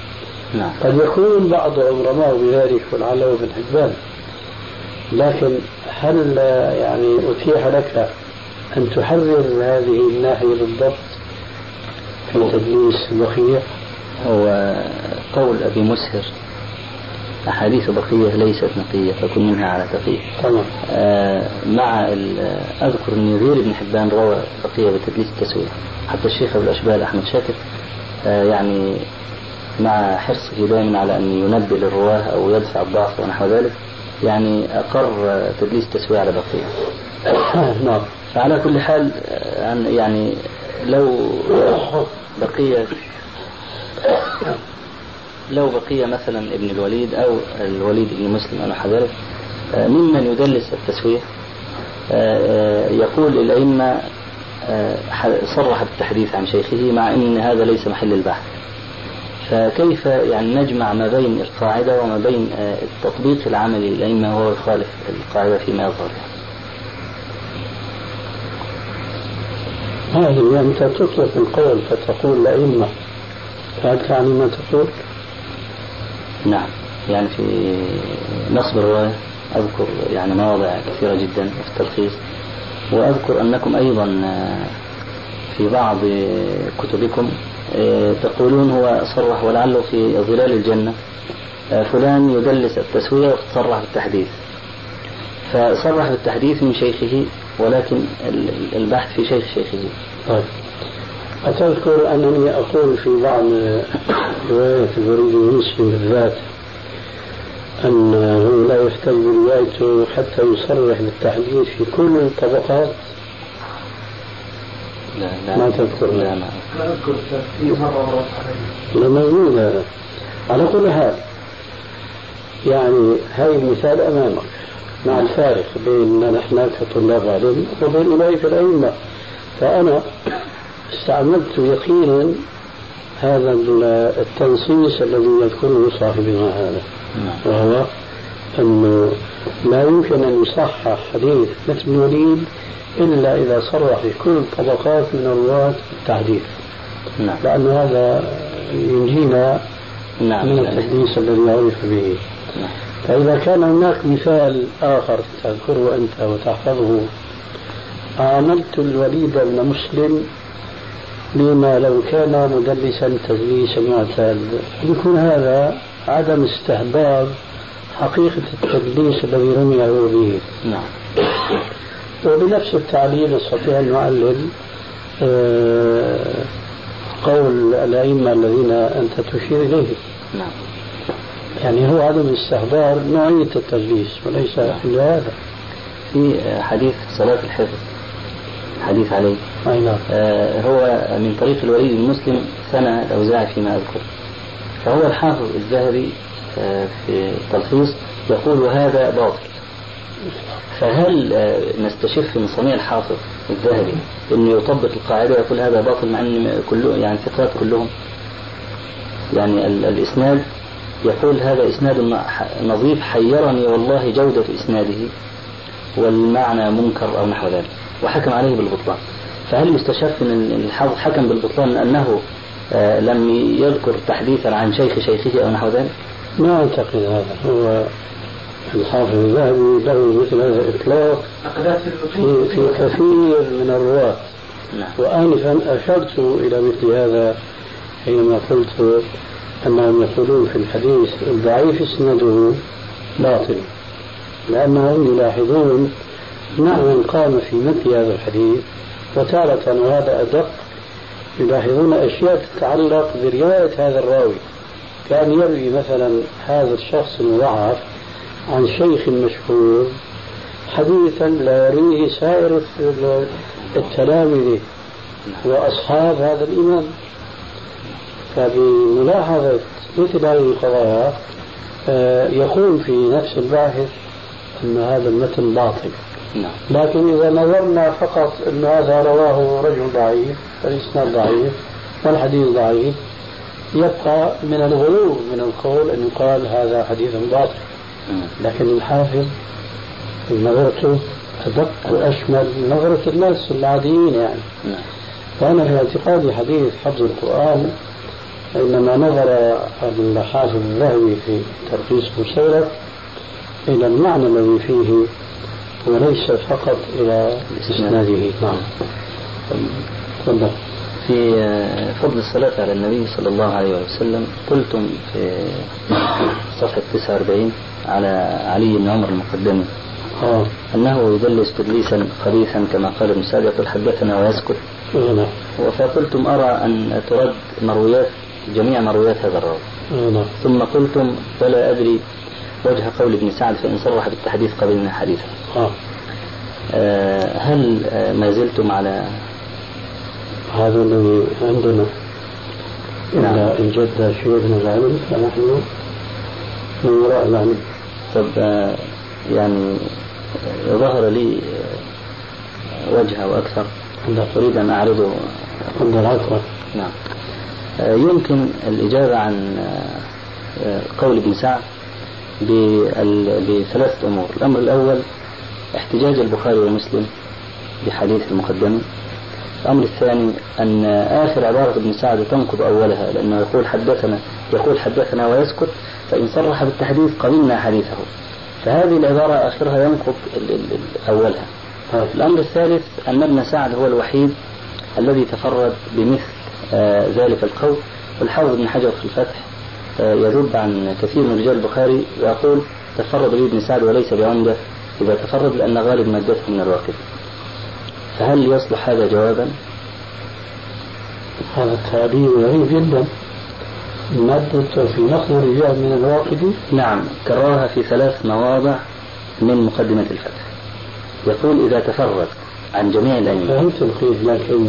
[SPEAKER 5] نعم.
[SPEAKER 3] قد يكون بعضهم رماه بذلك ولعله ابن حبان لكن هل يعني أتيح لك أن تحرر هذه الناحية بالضبط في تدليس بقية؟
[SPEAKER 5] هو قول أبي مسهر أحاديث بقية ليست نقية فكن منها على تقية
[SPEAKER 3] تمام.
[SPEAKER 5] آه مع أذكر أن غير ابن حبان روى بقية بتدليس التسوية. حتى الشيخ أبو الأشبال أحمد شاكر آه يعني مع حرصه دائما على أن ينبه للرواه أو يدفع الضعف ونحو ذلك يعني أقر تدليس التسوية على بقية.
[SPEAKER 3] نعم.
[SPEAKER 5] فعلى كل حال يعني لو بقية لو بقي مثلا ابن الوليد أو الوليد بن مسلم نحو ذلك آه، ممن يدلس التسوية آه، آه، يقول الأئمة صرح بالتحديث عن شيخه مع أن هذا ليس محل البحث. فكيف يعني نجمع ما بين القاعدة وما بين التطبيق العملي للأئمة وهو يخالف القاعدة فيما يظهر؟
[SPEAKER 3] هذه أنت تطلق القول فتقول الأئمة؟ هل تعني ما تقول؟
[SPEAKER 5] نعم. يعني في نصب الرواية أذكر يعني مواضع كثيرة جدا في التلخيص وأذكر أنكم أيضا في بعض كتبكم تقولون هو صرح ولعله في ظلال الجنة فلان يدلس التسوية وتصرح بالتحديث فصرح بالتحديث من شيخه ولكن البحث في شيخ شيخه.
[SPEAKER 3] طيب. أتذكر أنني أقول في بعض رواية البريد المسلم بالذات أنه لا يحتج بروايته حتى يصرح بالتحديث في كل الطبقات.
[SPEAKER 5] لا لا.
[SPEAKER 3] ما تذكر.
[SPEAKER 5] لا ما
[SPEAKER 4] أذكر في مرة
[SPEAKER 3] لا موجود هذا على كل حال يعني هاي المثال أمامك مع الفارق بين نحن كطلاب علم وبين أولئك الأئمة. فأنا استعملت يقينا هذا التنصيص الذي يذكره صاحبنا هذا
[SPEAKER 5] نعم.
[SPEAKER 3] وهو أنه لا يمكن أن يصحح حديث مثل الوليد إلا إذا صرح في كل طبقات من الرواة بالتحديث
[SPEAKER 5] نعم.
[SPEAKER 3] لأن هذا ينجينا
[SPEAKER 5] نعم.
[SPEAKER 3] من التدليس الذي عرف به
[SPEAKER 5] نعم.
[SPEAKER 3] فإذا كان هناك مثال آخر تذكره أنت وتحفظه عاملت الوليد بن مسلم بما لو كان مدلسا تدليسا معتاد. يكون هذا عدم استحباب حقيقة التدليس الذي رمي به.
[SPEAKER 5] نعم.
[SPEAKER 3] وبنفس التعليل استطيع أن أعلل آه، قول الأئمة الذين أنت تشير إليهم
[SPEAKER 5] نعم.
[SPEAKER 3] يعني هو عدم استحضار نوعية التدليس وليس إلا هذا.
[SPEAKER 5] في حديث صلاة الحفظ. حديث عليه.
[SPEAKER 3] نعم
[SPEAKER 5] هو من طريق الوليد بن مسلم ثنى الأوزاعي فيما أذكر. فهو الحافظ الذهبي آه، في التلخيص يقول هذا باطل. فهل آه، نستشف من صنيع الحافظ الذهبي إنه يطبق القاعدة ويقول هذا باطل مع إن كله يعني ثقات كلهم؟ يعني ال- الإسناد يقول هذا إسناد نظيف حيرني والله جودة إسناده والمعنى منكر أو نحو ذلك. وحكم عليه بالبطلان فهل يستشف ان الحافظ حكم بالبطلان أنه آه، لم يذكر تحديثا عن شيخ شيخه أو نحو ذلك؟
[SPEAKER 3] ما أعتقد هذا. هو الحافظ الذهبي له مثل هذا الإطلاق
[SPEAKER 4] في
[SPEAKER 3] في, كثير من الرواة.
[SPEAKER 5] نعم.
[SPEAKER 3] وآنفا أشرت إلى مثل هذا حينما قلت أنهم يقولون في الحديث الضعيف إسناده باطل لأنهم يلاحظون نحوا قام في مثل هذا الحديث وتارة وهذا أدق. يلاحظون أشياء تتعلق برواية هذا الراوي. كان يروي مثلا هذا الشخص المضعف عن شيخ مشهور حديثا لا يرويه سائر التلامذة وأصحاب هذا الإمام. فبملاحظة مثل هذه القضايا آه، يقول في نفس الباحث أن هذا المتن باطل.
[SPEAKER 5] نعم.
[SPEAKER 3] لكن إذا نظرنا فقط أن هذا رواه رجل ضعيف فالإسناد ضعيف والحديث ضعيف يبقى من الغلو من القول أن يقال هذا حديث باطل.
[SPEAKER 5] مم.
[SPEAKER 3] لكن الحافظ نظرته أدق وأشمل نظرة الناس العاديين يعني.
[SPEAKER 5] نعم.
[SPEAKER 3] فأنا في اعتقادي حديث حفظ القرآن إنما نظر الحافظ الذهبي في ترخيص مسيرة إلى المعنى الذي فيه وليس فقط إلى إسناده. نعم. تفضل.
[SPEAKER 5] في آه، فضل الصلاة على النبي صلى الله عليه وسلم قلتم في صفحة 49 على علي بن عمر المقدمي
[SPEAKER 3] آه.
[SPEAKER 5] أنه يدلس تدليسا خبيثا كما قال ابن سعد يقول حدثنا ويسكت.
[SPEAKER 3] نعم.
[SPEAKER 5] فقلتم أرى أن ترد مرويات جميع مرويات هذا الراوي
[SPEAKER 3] نعم.
[SPEAKER 5] ثم قلتم ولا أدري وجه قول ابن سعد فإن صرح بالتحديث قبلنا حديثا
[SPEAKER 3] آه.
[SPEAKER 5] آه، هل آه، ما زلتم على
[SPEAKER 3] هذا الذي عندنا.
[SPEAKER 5] نعم.
[SPEAKER 3] إذا إن جد شيوخنا العلم فنحن من وراء العلم.
[SPEAKER 5] طب آه، يعني ظهر لي آه، وجه أو أكثر. أريد أن أعرضه
[SPEAKER 3] تفضل عفوا
[SPEAKER 5] نعم. آه، يمكن الإجابة عن قول ابن سعد. بثلاثة أمور. الأمر الأول احتجاج البخاري ومسلم بحديث المقدم الأمر الثاني أن آخر عبارة ابن سعد تنقض أولها لأنه يقول حدثنا يقول حدثنا ويسكت فإن صرح بالتحديث قبلنا حديثه. فهذه العبارة آخرها ينقض أولها. الأمر الثالث أن ابن سعد هو الوحيد الذي تفرد بمثل آه، ذلك القول. والحافظ ابن حجر في الفتح آه، يذب عن كثير من رجال البخاري ويقول تفرد به ابن سعد وليس بعمدة إذا تفرد لأن غالب مادته من الواقف فهل يصلح هذا جوابا؟
[SPEAKER 3] هذا التعبير غريب جدا. مادة في نقل الرجال من الواقدي
[SPEAKER 5] نعم كررها في ثلاث مواضع من مقدمة الفتح. يقول إذا تفرد عن جميع الأئمة.
[SPEAKER 3] فهمت القيد لكن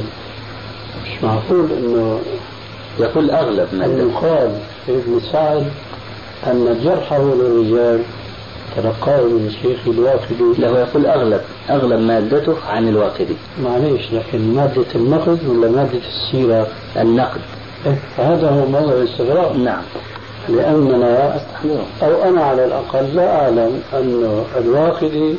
[SPEAKER 3] مش معقول إنه
[SPEAKER 5] يقول أغلب مادته
[SPEAKER 3] يقال في ابن سعد أن جرحه للرجال تلقاه من شيخ الواقدي
[SPEAKER 5] له يقول أغلب أغلب مادته عن الواقدي
[SPEAKER 3] معليش لكن مادة النقد ولا مادة السيرة؟
[SPEAKER 5] النقد.
[SPEAKER 3] إيه، فهذا هو موضع الاستغراب
[SPEAKER 5] نعم.
[SPEAKER 3] لأننا أو أنا على الأقل لا أعلم أن الواقدي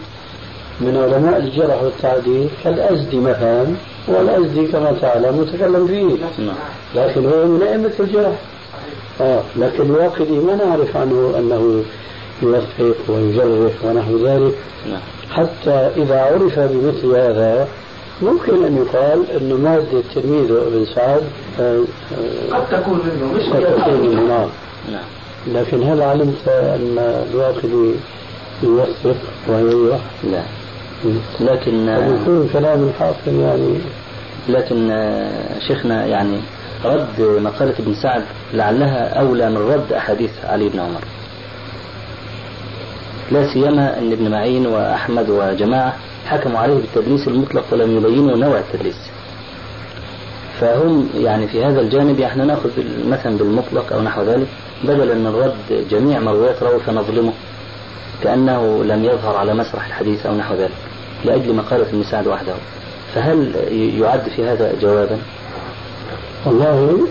[SPEAKER 3] من علماء الجرح والتعديل كالأزدي مثلا. والأزدي كما تعلم متكلم فيه.
[SPEAKER 5] نعم.
[SPEAKER 3] لكن هو من أئمة الجرح آه لكن الواقدي ما نعرف عنه أنه يوثق ويجرح ونحو ذلك.
[SPEAKER 5] نعم.
[SPEAKER 3] حتى إذا عرف بمثل هذا ممكن أن يقال أن مادة تلميذه ابن سعد آه، آه،
[SPEAKER 4] قد تكون منه مش
[SPEAKER 3] قد تكون من النار
[SPEAKER 5] نعم.
[SPEAKER 3] لكن هل علمت أن الواقدي يوثق ويريح؟
[SPEAKER 5] لا. لكن
[SPEAKER 3] يكون كلام الحافظ يعني.
[SPEAKER 5] لكن آه، شيخنا يعني رد مقالة ابن سعد لعلها أولى من رد أحاديث علي بن عمر. لا سيما أن ابن معين وأحمد وجماعة حكموا عليه بالتدليس المطلق ولم يبينوا نوع التدليس. فهم يعني في هذا الجانب إحنا نأخذ مثلا بالمطلق أو نحو ذلك بدلا من رد جميع مرويات راوي فنظلمه كأنه لم يظهر على مسرح الحديث أو نحو ذلك. لأجل مقاله ابن سعد وحده فهل يعد في هذا جوابا؟
[SPEAKER 3] والله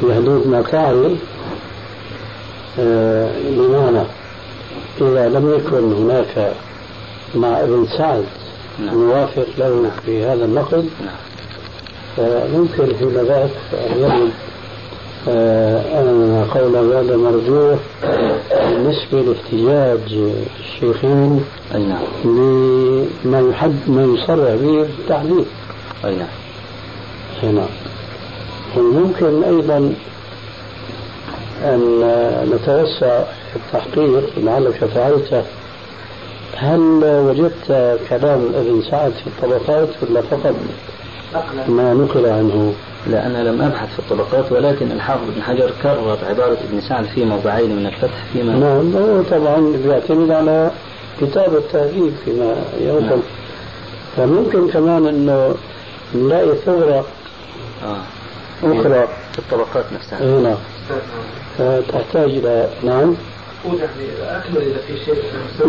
[SPEAKER 3] في حدود ما تعرف آه بمعنى إذا لم يكن هناك مع ابن سعد
[SPEAKER 5] نعم.
[SPEAKER 3] موافق له في هذا النقد
[SPEAKER 5] نعم
[SPEAKER 3] فممكن حين ذاك أن يجد آه، أن قول هذا مرجوح بالنسبة لاحتجاج الشيخين
[SPEAKER 5] أي نعم.
[SPEAKER 3] لما يحد ما يصرح به بالتحديد
[SPEAKER 5] أي نعم.
[SPEAKER 3] هنا وممكن أيضا أن نتوسع في التحقيق لعلك فعلته هل وجدت كلام ابن سعد في الطبقات ولا فقط ما نقل عنه؟
[SPEAKER 5] لا أنا لم أبحث في الطبقات ولكن الحافظ ابن حجر كرر عبارة ابن سعد في موضعين من الفتح فيما
[SPEAKER 3] نعم هو طبعا بيعتمد على كتاب التهذيب فيما يوصل
[SPEAKER 5] نعم.
[SPEAKER 3] فممكن كمان إنه نلاقي ثغرة
[SPEAKER 5] آه.
[SPEAKER 3] أخرى.
[SPEAKER 5] في الطبقات نفسها.
[SPEAKER 3] هنا تحتاج إلى نعم.
[SPEAKER 4] أكمل إذا في شيء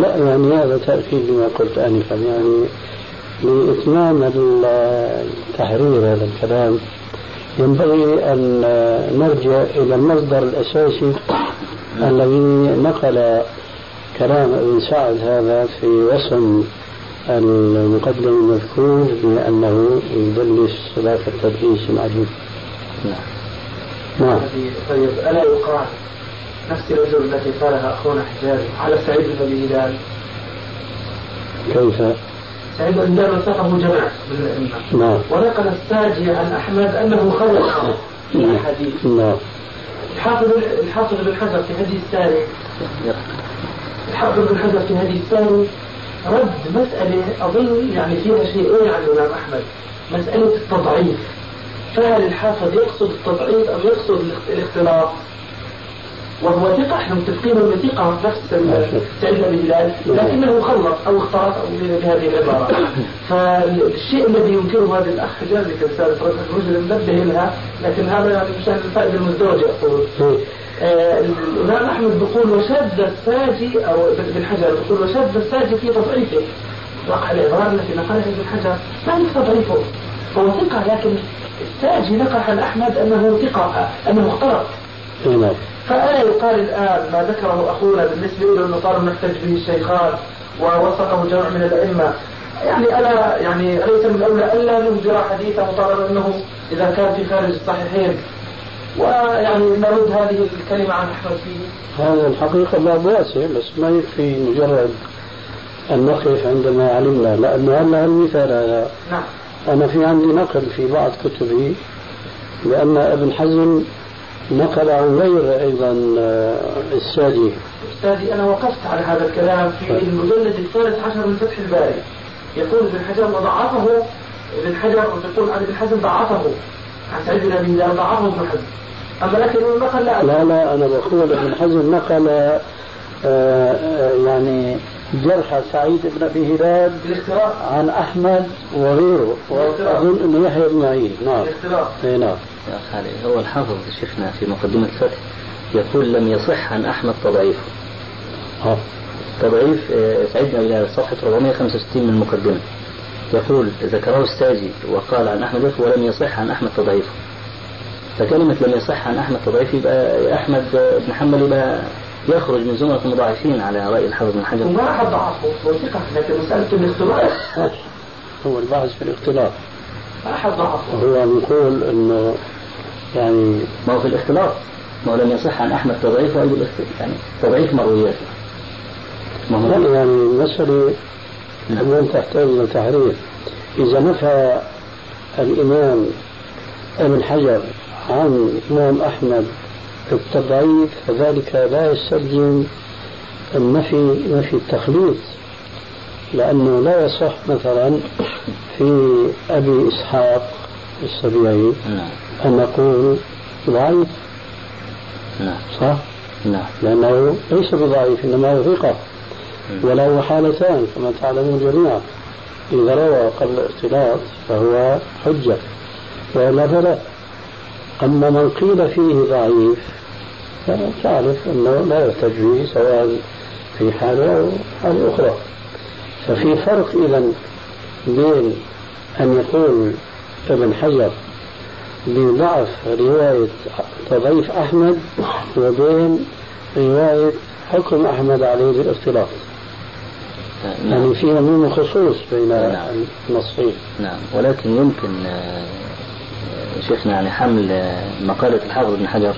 [SPEAKER 3] لا يعني هذا تأكيد لما قلت آنفا يعني لإتمام التحرير هذا الكلام. ينبغي أن نرجع إلى المصدر الأساسي الذي نقل كلام ابن سعد هذا في وسم المقدم المذكور بأنه يدلس ذاك التدليس العجيب
[SPEAKER 5] نعم.
[SPEAKER 3] نعم
[SPEAKER 4] طيب ألا يقال نفس الأجر التي قالها أخونا حجاج على سعيد بن هلال
[SPEAKER 3] كيف؟
[SPEAKER 4] سعيد بن هلال وثقه جماعة. من الأئمة
[SPEAKER 3] نعم.
[SPEAKER 4] ونقل الساجي عن أحمد أنه خلق في الحديث
[SPEAKER 3] نعم.
[SPEAKER 4] الحافظ الحافظ بن حجر في هدي الساري الحافظ بن حجر في هدي الساري رد مسألة أظن يعني فيها شيئين عن الإمام أحمد. مسألة التضعيف. فهل الحافظ يقصد التضعيف أم يقصد الاختلاط؟ وهو ثقة إحنا متفقين إنه ثقة نفس سعيد بن هلال لكنه خلط أو اختلط أو بهذه العبارة. فالشيء الذي ينكره هذا الأخ جازك رسالة الرجل منبه لها لكن هذا يعني مشان الفائدة المزدوجة أقول آه، الإمام أحمد بيقول وشد الساجي أو ابن حجر بيقول وشد الساجي في تضعيفه. وقع العبارة التي نقلها ابن حجر ما هي تضعيفه. هو ثقة لكن الساجي نقل عن احمد أنه ثقة أنه اختلط.
[SPEAKER 3] نعم.
[SPEAKER 4] فألا يقال الآن ما ذكره أخونا بالنسبة إلى النطار نحتج به الشيخان ووثقه جمع من الأئمة يعني ألا يعني أليس من الأولى ألا نهجر حديثه طالما أنه إذا كان في خارج الصحيحين؟ ويعني نرد هذه الكلمة عن أحمد فيه.
[SPEAKER 3] هذا الحقيقة باب واسع بس ما يكفي مجرد أن نقف عندما علمنا لأنه هلا المثال هذا
[SPEAKER 4] نعم.
[SPEAKER 3] أنا في عندي نقل في بعض كتبي لأن ابن حزم نقل عن غير أيضا آه، السادي.
[SPEAKER 4] أستاذي أنا وقفت على هذا الكلام في
[SPEAKER 3] طيب.
[SPEAKER 4] المجلد الثالث عشر من فتح الباري. يقول ابن حجر وضعفه ابن حجر يقول عن ابن حزم ضعفه. عن سعيد بن أبي هلال ضعفه ابن حزم أما لكن النقل لا.
[SPEAKER 3] لا لا أنا بقول ابن حزم نقل آه، آه، يعني جرح سعيد بن أبي هلال عن أحمد وغيره. وأظن أنه يحيى بن معين. نعم.
[SPEAKER 4] بالاختلاط
[SPEAKER 3] إي نعم.
[SPEAKER 5] يا أخ علي هو الحافظ شيخنا في مقدمة الفتح يقول لم يصح عن أحمد تضعيفه.
[SPEAKER 3] ها
[SPEAKER 5] تضعيف آه، سعيد بن أبي هلال صفحة 465 من المقدمة. يقول ذكره الساجي وقال عن أحمد ولم يصح عن أحمد تضعيفه. فكلمة لم يصح عن أحمد تضعيفه يبقى أحمد بن حنبل يبقى يخرج من زمرة المضاعفين على رأي الحافظ بن حجر.
[SPEAKER 4] وما أحد ضعفه؟ هو ثقة لكن مسألة الاختلاط
[SPEAKER 3] هو البحث في الاختلاط
[SPEAKER 4] ما أحد ضعفه؟
[SPEAKER 3] هو نقول أنه يعني
[SPEAKER 5] ما هو في الاختلاط. ما هو لم يصح عن أحمد تضعيفه أي بالاختلاط يعني تضعيف مروياته ما هو؟
[SPEAKER 3] لا يعني المسألة
[SPEAKER 5] نعم.
[SPEAKER 3] الآن تحتاج إلى تحرير إذا نفى الإمام ابن حجر عن الإمام أحمد التضعيف فذلك لا يستلزم النفي نفي التخليط لأنه لا يصح مثلا في أبي إسحاق السبيعي
[SPEAKER 5] نعم
[SPEAKER 3] أن نقول ضعيف.
[SPEAKER 5] نعم.
[SPEAKER 3] صح؟
[SPEAKER 5] نعم.
[SPEAKER 3] لأنه ليس بضعيف إنما هو ثقة. وله حالتان كما تعلمون جميعا. إذا روى قبل الاختلاط فهو حجة وإلا فلا. أما من قيل فيه ضعيف فتعرف أنه لا يحتج به سواء في حالة أو حالة أخرى. ففي فرق إذا بين أن يقول ابن حجر بضعف رواية تضعيف أحمد وبين رواية حكم أحمد عليه بالاختلاط
[SPEAKER 5] نعم.
[SPEAKER 3] يعني في عموم خصوص بين
[SPEAKER 5] نعم.
[SPEAKER 3] النصين
[SPEAKER 5] نعم ولكن يمكن آه، شيخنا يعني حمل آه، مقالة الحافظ بن حجر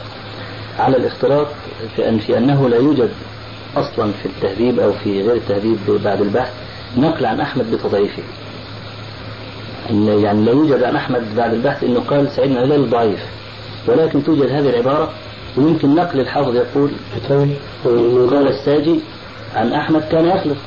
[SPEAKER 5] على الاختلاط في أن في أنه لا يوجد أصلا في التهذيب أو في غير التهذيب بعد البحث نقل عن أحمد بتضعيفه إن يعني لا يوجد عن أحمد بعد البحث أنه قال سعيد بن هلال ضعيف ولكن توجد هذه العبارة ويمكن نقل الحافظ يقول قال الساجي عن أحمد كان يخلط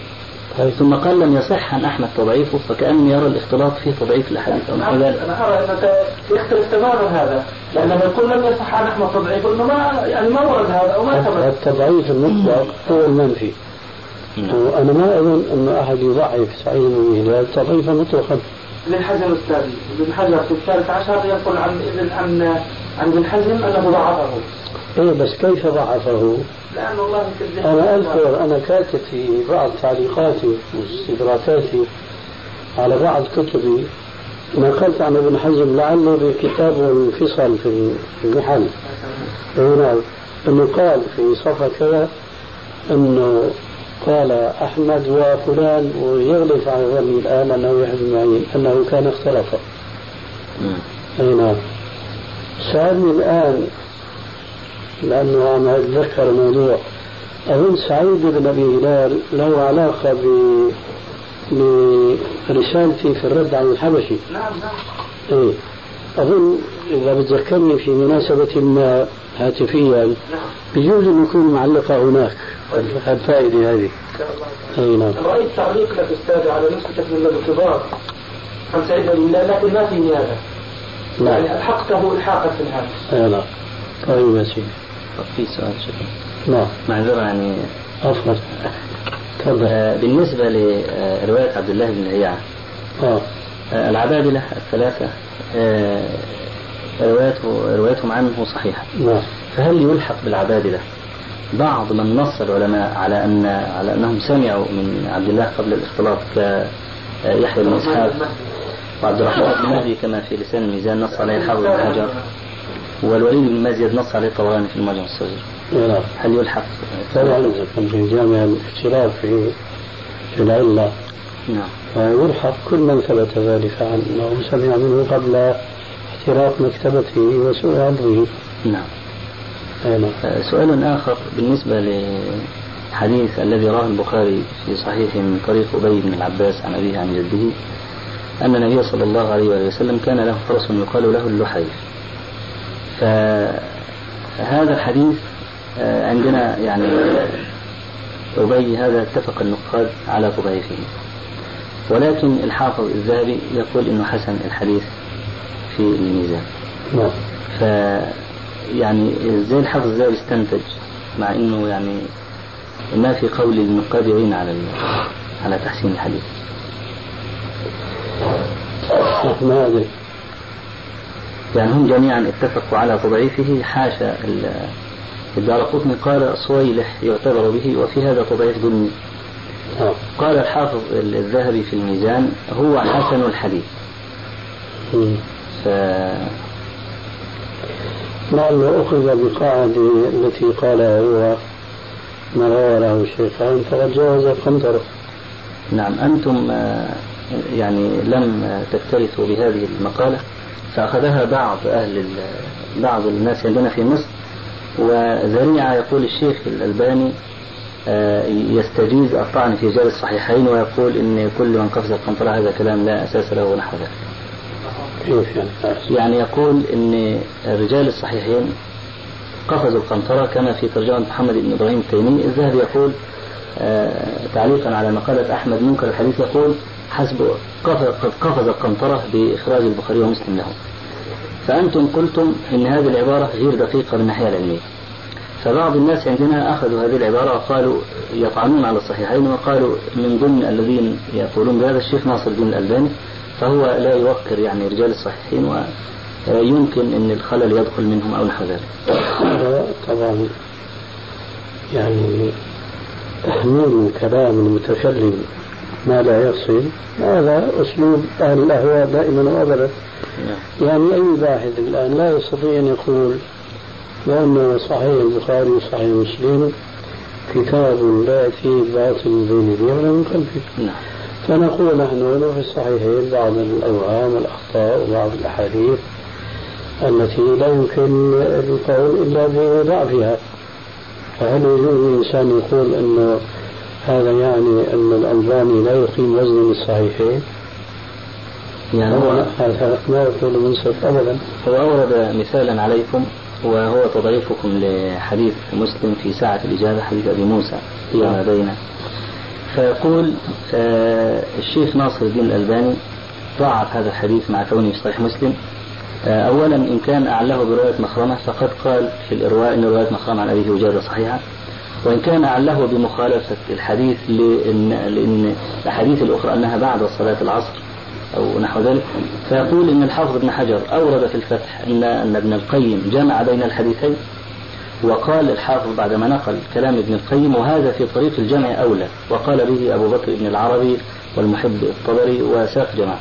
[SPEAKER 5] ثم قال لم يصح عن أحمد تضعيفه فكأنه يرى الاختلاط فيه تضعيف الأحاديث. أو نحو ذلك
[SPEAKER 4] أنا أرى انك يختلف تماما هذا لأن لما يقول لم يصح عن أحمد تضعيف إنه ما يعني ما ورد هذا أو ما ثبت.
[SPEAKER 3] التضعيف المطلق هو المنفي.
[SPEAKER 5] نعم.
[SPEAKER 3] وأنا ما أظن أن أحد يضعف سعيد بن هلال تضعيفا مطلقا.
[SPEAKER 4] ابن حزم استاذي ابن حجر في الثالث عشر يقول عن ابن عن عن ابن حزم أنه ضعفه.
[SPEAKER 3] إيه بس كيف ضعفه؟
[SPEAKER 4] لأنه الله في
[SPEAKER 3] أنا أذكر أنا كاتب في بعض تعليقاتي واستدراكاتي على بعض كتبي نقلت عن ابن حزم لعله بكتاب انفصل في في المحل. هنا انه قال في صفحة كذا إنه قال أحمد وفلان ويغلف عن ظني الآن أنه يحيى بن معين أنه كان اختلفا
[SPEAKER 5] نعم.
[SPEAKER 3] أي نعم. سألني الآن لأنه أنا أتذكر الموضوع أظن سعيد بن أبي هلال له علاقة ب برسالتي في الرد عن الحبشي.
[SPEAKER 4] نعم نعم.
[SPEAKER 3] إيه. أظن إذا بتذكرني في مناسبة ما هاتفيا
[SPEAKER 4] نعم.
[SPEAKER 3] بيجوز أن يكون معلقة هناك. الفائدة هذه. أي نعم.
[SPEAKER 4] رأيت تعليق لك أستاذ على نسختك من الاقتضاء عن سعيد بن لكن ما فيه هذا
[SPEAKER 3] نعم.
[SPEAKER 4] يعني ألحقته إلحاقا في الهامش
[SPEAKER 3] أي نعم. طيب يا سيدي.
[SPEAKER 5] في سؤال شكرا
[SPEAKER 3] نعم.
[SPEAKER 5] معذرة يعني.
[SPEAKER 3] عفوا. تفضل.
[SPEAKER 5] آه، بالنسبة لرواية عبد الله بن رياعة
[SPEAKER 3] آه.
[SPEAKER 5] آه، العبادلة الثلاثة آه، روايته روايتهم عنه صحيحة.
[SPEAKER 3] نعم.
[SPEAKER 5] فهل يلحق بالعبادلة؟ بعض من نص العلماء على أن على أنهم سمعوا من عبد الله قبل الاختلاط كيحيى بن إسحاق وعبد الرحمن بن مهدي كما في لسان الميزان نص عليه الحافظ بن حجر والوليد بن مازيد نص عليه الطبراني في المعجم الصغير.
[SPEAKER 3] نعم.
[SPEAKER 5] هل يلحق؟
[SPEAKER 3] طبعا كان في جامع الاختلاف في في العلة.
[SPEAKER 5] نعم.
[SPEAKER 3] فيلحق كل من ثبت ذلك عنه. سمع منه قبل احتراق مكتبته وسوء عرضه
[SPEAKER 5] نعم. سؤال آخر بالنسبة للحديث الذي رواه البخاري في صحيحه من طريق أبي بن العباس عن أبيه عن جده أن النبي صلى الله عليه وسلم كان له فرس يقال له اللحيف فهذا الحديث آه، عندنا يعني أبي هذا اتفق النقاد على تضعيفه ولكن الحافظ الذهبي يقول إنه حسن الحديث في الميزان.
[SPEAKER 3] نعم.
[SPEAKER 5] يعني إزاي الحافظ الذهبي استنتج مع إنه يعني ما في قول النقاد يعين على على تحسين الحديث.
[SPEAKER 3] ما أدري
[SPEAKER 5] يعني هم جميعا اتفقوا على تضعيفه حاشا ال- الدار قطني. قال صويلح يعتبر به وفي هذا تضعيف ظلمي
[SPEAKER 3] نعم
[SPEAKER 5] قال الحافظ الذهبي في الميزان هو حسن الحديث. ف
[SPEAKER 3] لعله أخذ بقاعدة التي قالها هو ما روى له الشيخان فقد جاوز القنطرة
[SPEAKER 5] نعم أنتم آه، يعني لم تكترثوا بهذه المقالة فأخذها بعض أهل بعض الناس عندنا في مصر وذريعة يقول الشيخ الألباني آه، يستجيز الطعن في رجال الصحيحين ويقول إن كل من قفز القنطرة هذا كلام لا أساس له ونحو ذلك.
[SPEAKER 3] يعني
[SPEAKER 5] يقول إن رجال الصحيحين قفزوا القنطرة كما في ترجمة محمد بن إبراهيم التيمي. الذهبي يقول آه، تعليقا على مقالة أحمد منكر الحديث يقول حسب قد قفز القنطرة بإخراج البخاري ومسلم له. فأنتم قلتم أن هذه العبارة غير دقيقة من الناحية العلمية. فبعض الناس عندنا أخذوا هذه العبارة وقالوا يطعنون على الصحيحين وقالوا من ضمن الذين يقولون بهذا الشيخ ناصر الدين الألباني فهو لا يوقر يعني رجال الصحيحين ويمكن أن الخلل يدخل منهم أو نحو ذلك.
[SPEAKER 3] هذا طبعا يعني تحميل كلام المتكلم ما لا يصل. هذا أسلوب أهل الأهواء دائما وأبدا. يعني أي باحث الآن لا يستطيع أن يقول بأن صحيح البخاري وصحيح مسلم كتاب لا يأتي باطل بين يديه ولا من خلفه
[SPEAKER 5] نعم.
[SPEAKER 3] فنقول نحن في الصحيحين بعض الأوهام والأخطاء وبعض الأحاديث التي لا يمكن القول إلا بضعفها. فهل يجوز الإنسان يقول أنه هذا يعني أن الألباني لا يقيم وزن الصحيحين؟
[SPEAKER 5] يعني هو
[SPEAKER 3] هذا ما يقول منصف أبدا.
[SPEAKER 5] هو أورد مثالا عليكم وهو تضعيفكم لحديث مسلم في ساعة الإجابة حديث أبي موسى فيما بين فيقول آه، الشيخ ناصر الدين الألباني ضعف هذا الحديث مع كونه في صحيح مسلم. آه، أولا إن كان أعله برواية مخرمة فقد قال في الإرواء أن رواية مخرمة عن أبيه وجابة صحيحة. وإن كان أعله بمخالفة الحديث لأن, لأن الأحاديث الأخرى أنها بعد صلاة العصر أو نحو ذلك فيقول إن الحافظ ابن حجر أورد في الفتح أن أن ابن القيم جمع بين الحديثين وقال الحافظ بعدما نقل كلام ابن القيم وهذا في طريق الجمع أولى. وقال به أبو بكر بن العربي والمحب الطبري وساق جماعة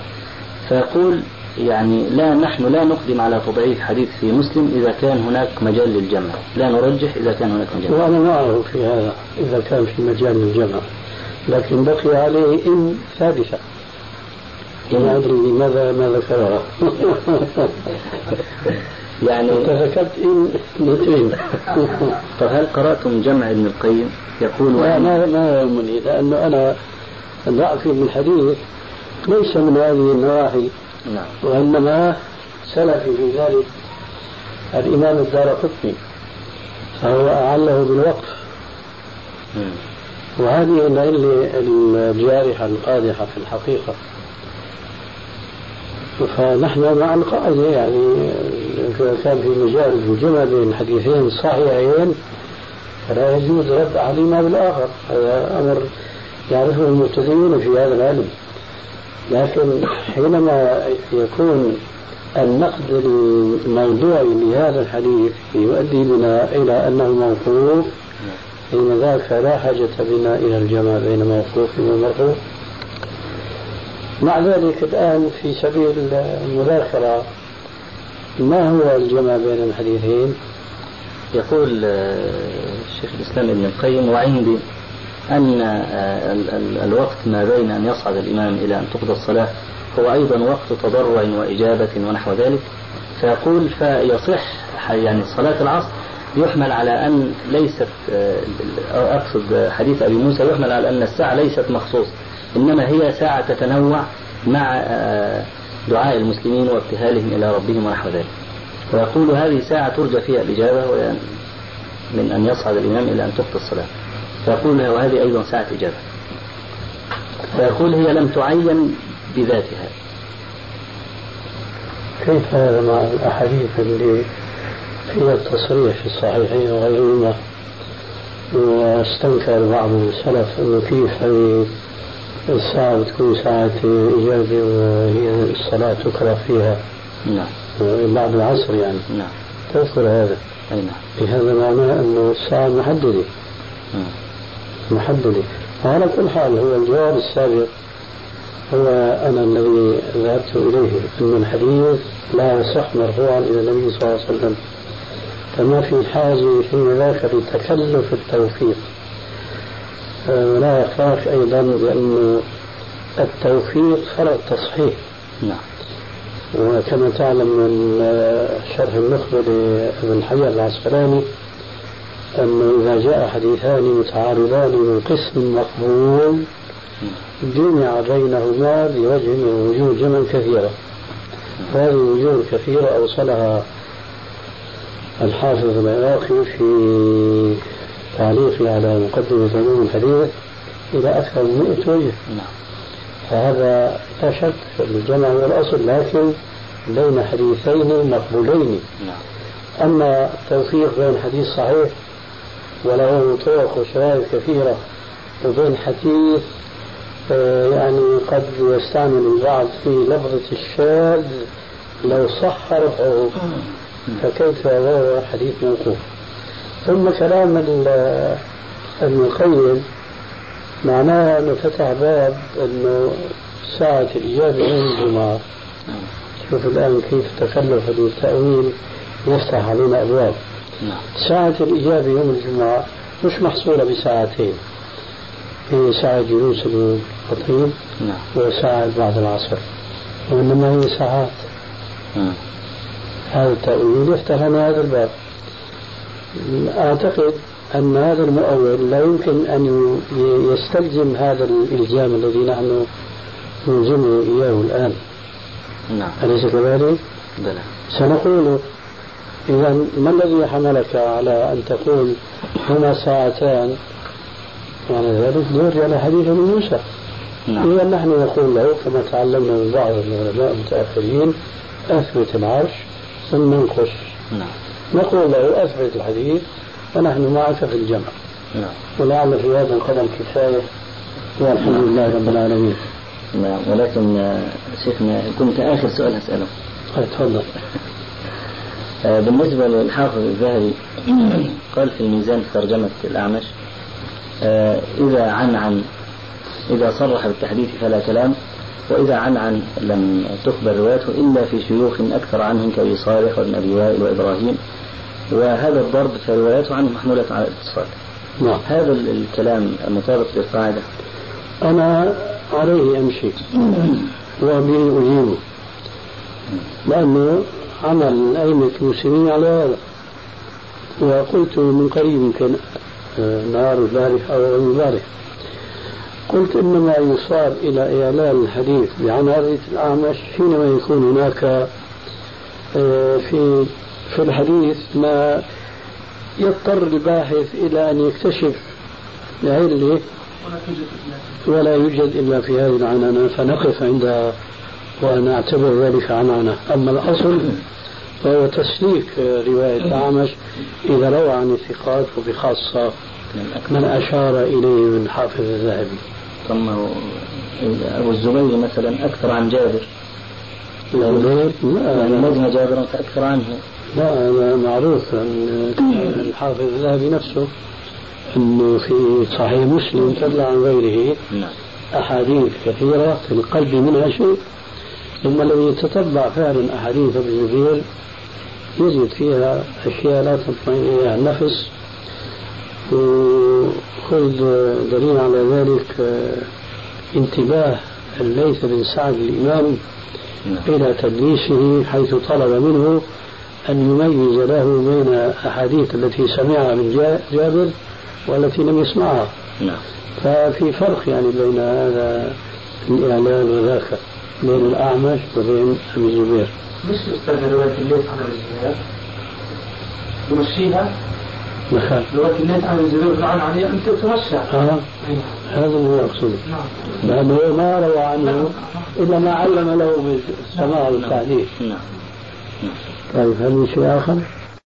[SPEAKER 5] فيقول يعني لا نحن لا نقدم على تضعيف حديث في مسلم إذا كان هناك مجال للجمع. لا نرجح إذا كان هناك مجال.
[SPEAKER 3] وأنا معه في هذا إذا كان في مجال للجمع. لكن بقي عليه إن ثابتة وما أدري لماذا ما ذكرها
[SPEAKER 5] يعني
[SPEAKER 3] أنت ذكرت إن اثنتين
[SPEAKER 5] طيب هل قرأتم جمع ابن القيم؟ يقول
[SPEAKER 3] لا ما ما يهمني لأنه أنا ضعفي بالحديث ليس من هذه النواحي
[SPEAKER 5] نعم.
[SPEAKER 3] وإنما سلفي في ذلك الإمام الدار قطني فهو أعله بالوقف.
[SPEAKER 5] مم.
[SPEAKER 3] وهذه العلة الجارحة القادحة في الحقيقة. فنحن مع القاعدة يعني إذا كان في مجال الجمع بين حديثين صحيحين فلا يجوز رد أحدهما بالآخر هذا أمر يعرفه المبتدئون في هذا العلم. لكن حينما يكون النقد الموضوعي لهذا الحديث يؤدي بنا إلى أنه موقوف حين ذاك لا حاجة بنا إلى الجمع بين موقوف ومرفوع مع ذلك الآن في سبيل المذاكرة ما هو الجمع بين الحديثين؟
[SPEAKER 5] يقول آه، الشيخ الإسلام ابن القيم وعندي أن آه، ال- ال- الوقت ما بين أن يصعد الإمام إلى أن تقضى الصلاة هو أيضا وقت تضرع وإجابة ونحو ذلك فيقول فيصح يعني صلاة العصر يحمل على أن ليست آه، أقصد حديث أبي موسى يحمل على أن الساعة ليست مخصوصة إنما هي ساعة تتنوع مع آه، دعاء المسلمين وابتهالهم إلى ربهم ونحو ذلك. ويقول هذه ساعة ترجى فيها الإجابة من أن يصعد الإمام إلى أن تقضى الصلاة. فيقول وهذه أيضا ساعة إجابة. فيقول هي لم تعين بذاتها.
[SPEAKER 3] كيف هذا مع الأحاديث اللي فيها التصريح في الصحيحين وغيرهما؟ واستنكر بعض السلف إنه كيف هذه الساعة بتكون ساعة إجابة وهي الصلاة تكره فيها.
[SPEAKER 5] نعم.
[SPEAKER 3] بعد العصر يعني.
[SPEAKER 5] نعم.
[SPEAKER 3] تذكر هذا.
[SPEAKER 5] أي نعم.
[SPEAKER 3] هذا معناه أنه الساعة محددة
[SPEAKER 5] مم.
[SPEAKER 3] محددة وعلى كل حال هو الجواب السابق هو أنا الذي ذهبت إليه أن الحديث لا يصح مرفوعا إلى النبي صلى الله عليه وسلم. فما في حاجة في ذاك لتكلف التوفيق. ولا يخفاك أيضا بأن التوفيق فرع التصحيح
[SPEAKER 5] نعم.
[SPEAKER 3] وكما تعلم من شرح النخبة لابن حجر العسقلاني أنه إذا جاء حديثان متعارضان من قسم مقبول جمع بينهما بوجه من وجوه جمع كثيرة. هذه الوجوه الكثيرة أوصلها الحافظ العراقي في تعليقه على مقدمة علوم الحديث إلى أكثر من 100 وجه.
[SPEAKER 5] نعم.
[SPEAKER 3] فهذا لا شك في الجمع هو الأصل لكن بين حديثين مقبولين.
[SPEAKER 5] نعم.
[SPEAKER 3] أما التوفيق بين حديث صحيح وله طرق وشواهد كثيرة وبين حديث آه، يعني قد يستعمل البعض في لفظة الشاذ لو صح رفعه. فكيف وهو حديث موقوف؟ ثم كلام ابن القيم معناه أنه فتح باب انه ساعة الإجابة يوم الجمعة.
[SPEAKER 5] نعم
[SPEAKER 3] شوف الآن كيف تكلف التأويل يفتح علينا أبواب.
[SPEAKER 5] نعم.
[SPEAKER 3] ساعة الإجابة يوم الجمعة مش محصورة بساعتين. هي ساعة جلوس الخطيب
[SPEAKER 5] نعم.
[SPEAKER 3] وساعة بعد العصر. وإنما هي ساعات.
[SPEAKER 5] مم.
[SPEAKER 3] هذا التأويل يفتح لنا هذا الباب. أعتقد أن هذا المؤول لا يمكن أن يستلزم هذا الإلزام الذي نحن نلزمه إياه الآن.
[SPEAKER 5] نعم.
[SPEAKER 3] أليس كذلك؟
[SPEAKER 5] بلى.
[SPEAKER 3] سنقول إذا ما الذي حملك على أن تقول هما ساعتان؟ يعني ذلك يرجع إلى حديث ابن موسى.
[SPEAKER 5] نعم.
[SPEAKER 3] إذا نحن نقول له كما تعلمنا من بعض العلماء المتأخرين أثبت العرش ثم انقص.
[SPEAKER 5] نعم.
[SPEAKER 3] نقول له أثبت الحديث ونحن معك في الجمع.
[SPEAKER 5] نعم.
[SPEAKER 3] ولعل في هذا القدم كفاية. والحمد لله رب العالمين.
[SPEAKER 5] نعم ولكن آه، شيخنا كنت آخر سؤال أسأله.
[SPEAKER 3] تفضل.
[SPEAKER 5] آه، بالنسبة للحافظ الذهبي قال في الميزان في ترجمة الأعمش آه، إذا عن عن إذا صرح بالتحديث فلا كلام. وإذا عن عن لم تخبر روايته إلا في شيوخ أكثر عنهم كأبي صالح وابن أبي وائل وإبراهيم. وهذا الضرب فرواياته عنه محمولة على الاتصال.
[SPEAKER 3] نعم.
[SPEAKER 5] هذا ال- الكلام مطابق للقاعدة.
[SPEAKER 3] أنا عليه أمشي وبه أجيبه لأنه عمل أئمة المسلمين على هذا. وقلت من قريب يمكن آه، نهار البارح أو البارح قلت إنما يصار إلى إعلان الحديث بعناية الأعمش حينما يكون هناك آه، في في الحديث ما يضطر الباحث إلى أن يكتشف علة ولا يوجد إلا في هذه العنانة فنقف عندها وأنا أعتبر ذلك عنانة. أما الأصل فهو تسليك رواية الأعمش إذا روى عن الثقات وبخاصة من أشار إليه من حافظ الذهبي.
[SPEAKER 5] ثم أبو الزبير مثلا أكثر عن جابر.
[SPEAKER 3] الزبير؟
[SPEAKER 5] يعني
[SPEAKER 3] لا
[SPEAKER 5] لزم جابرا فأكثر عنه.
[SPEAKER 3] لا هذا معروف أن الحافظ الذهبي نفسه أنه في صحيح مسلم تدل عن غيره.
[SPEAKER 5] نعم.
[SPEAKER 3] أحاديث كثيرة في القلب منها شيء ثم الذي يتتبع فعلا أحاديث ابن الزبير يجد فيها أشياء لا تطمئن إليها النفس. وخذ دليل على ذلك آه، انتباه الليث بن سعد الإمام
[SPEAKER 5] نعم.
[SPEAKER 3] إلى تدليسه حيث طلب منه أن يميز له بين أحاديث التي سمعها من جا- جابر والتي لم يسمعها.
[SPEAKER 5] نعم.
[SPEAKER 3] ففي فرق يعني بين هذا الإعلان وذاك بين الأعمش وبين أبي الزبير.
[SPEAKER 4] مش أستاذ رواية الليث عن ابي الزبير يمشيها؟
[SPEAKER 3] دخل
[SPEAKER 4] رواية الليث عن الزبير عن علي أنت تمشى.
[SPEAKER 3] آه. هذا اللي أقصده.
[SPEAKER 4] نعم.
[SPEAKER 3] لأنه ما روى عنه إلا ما علم له بالسماع والتحديث
[SPEAKER 5] نعم.
[SPEAKER 3] طيب هل من شيء آخر؟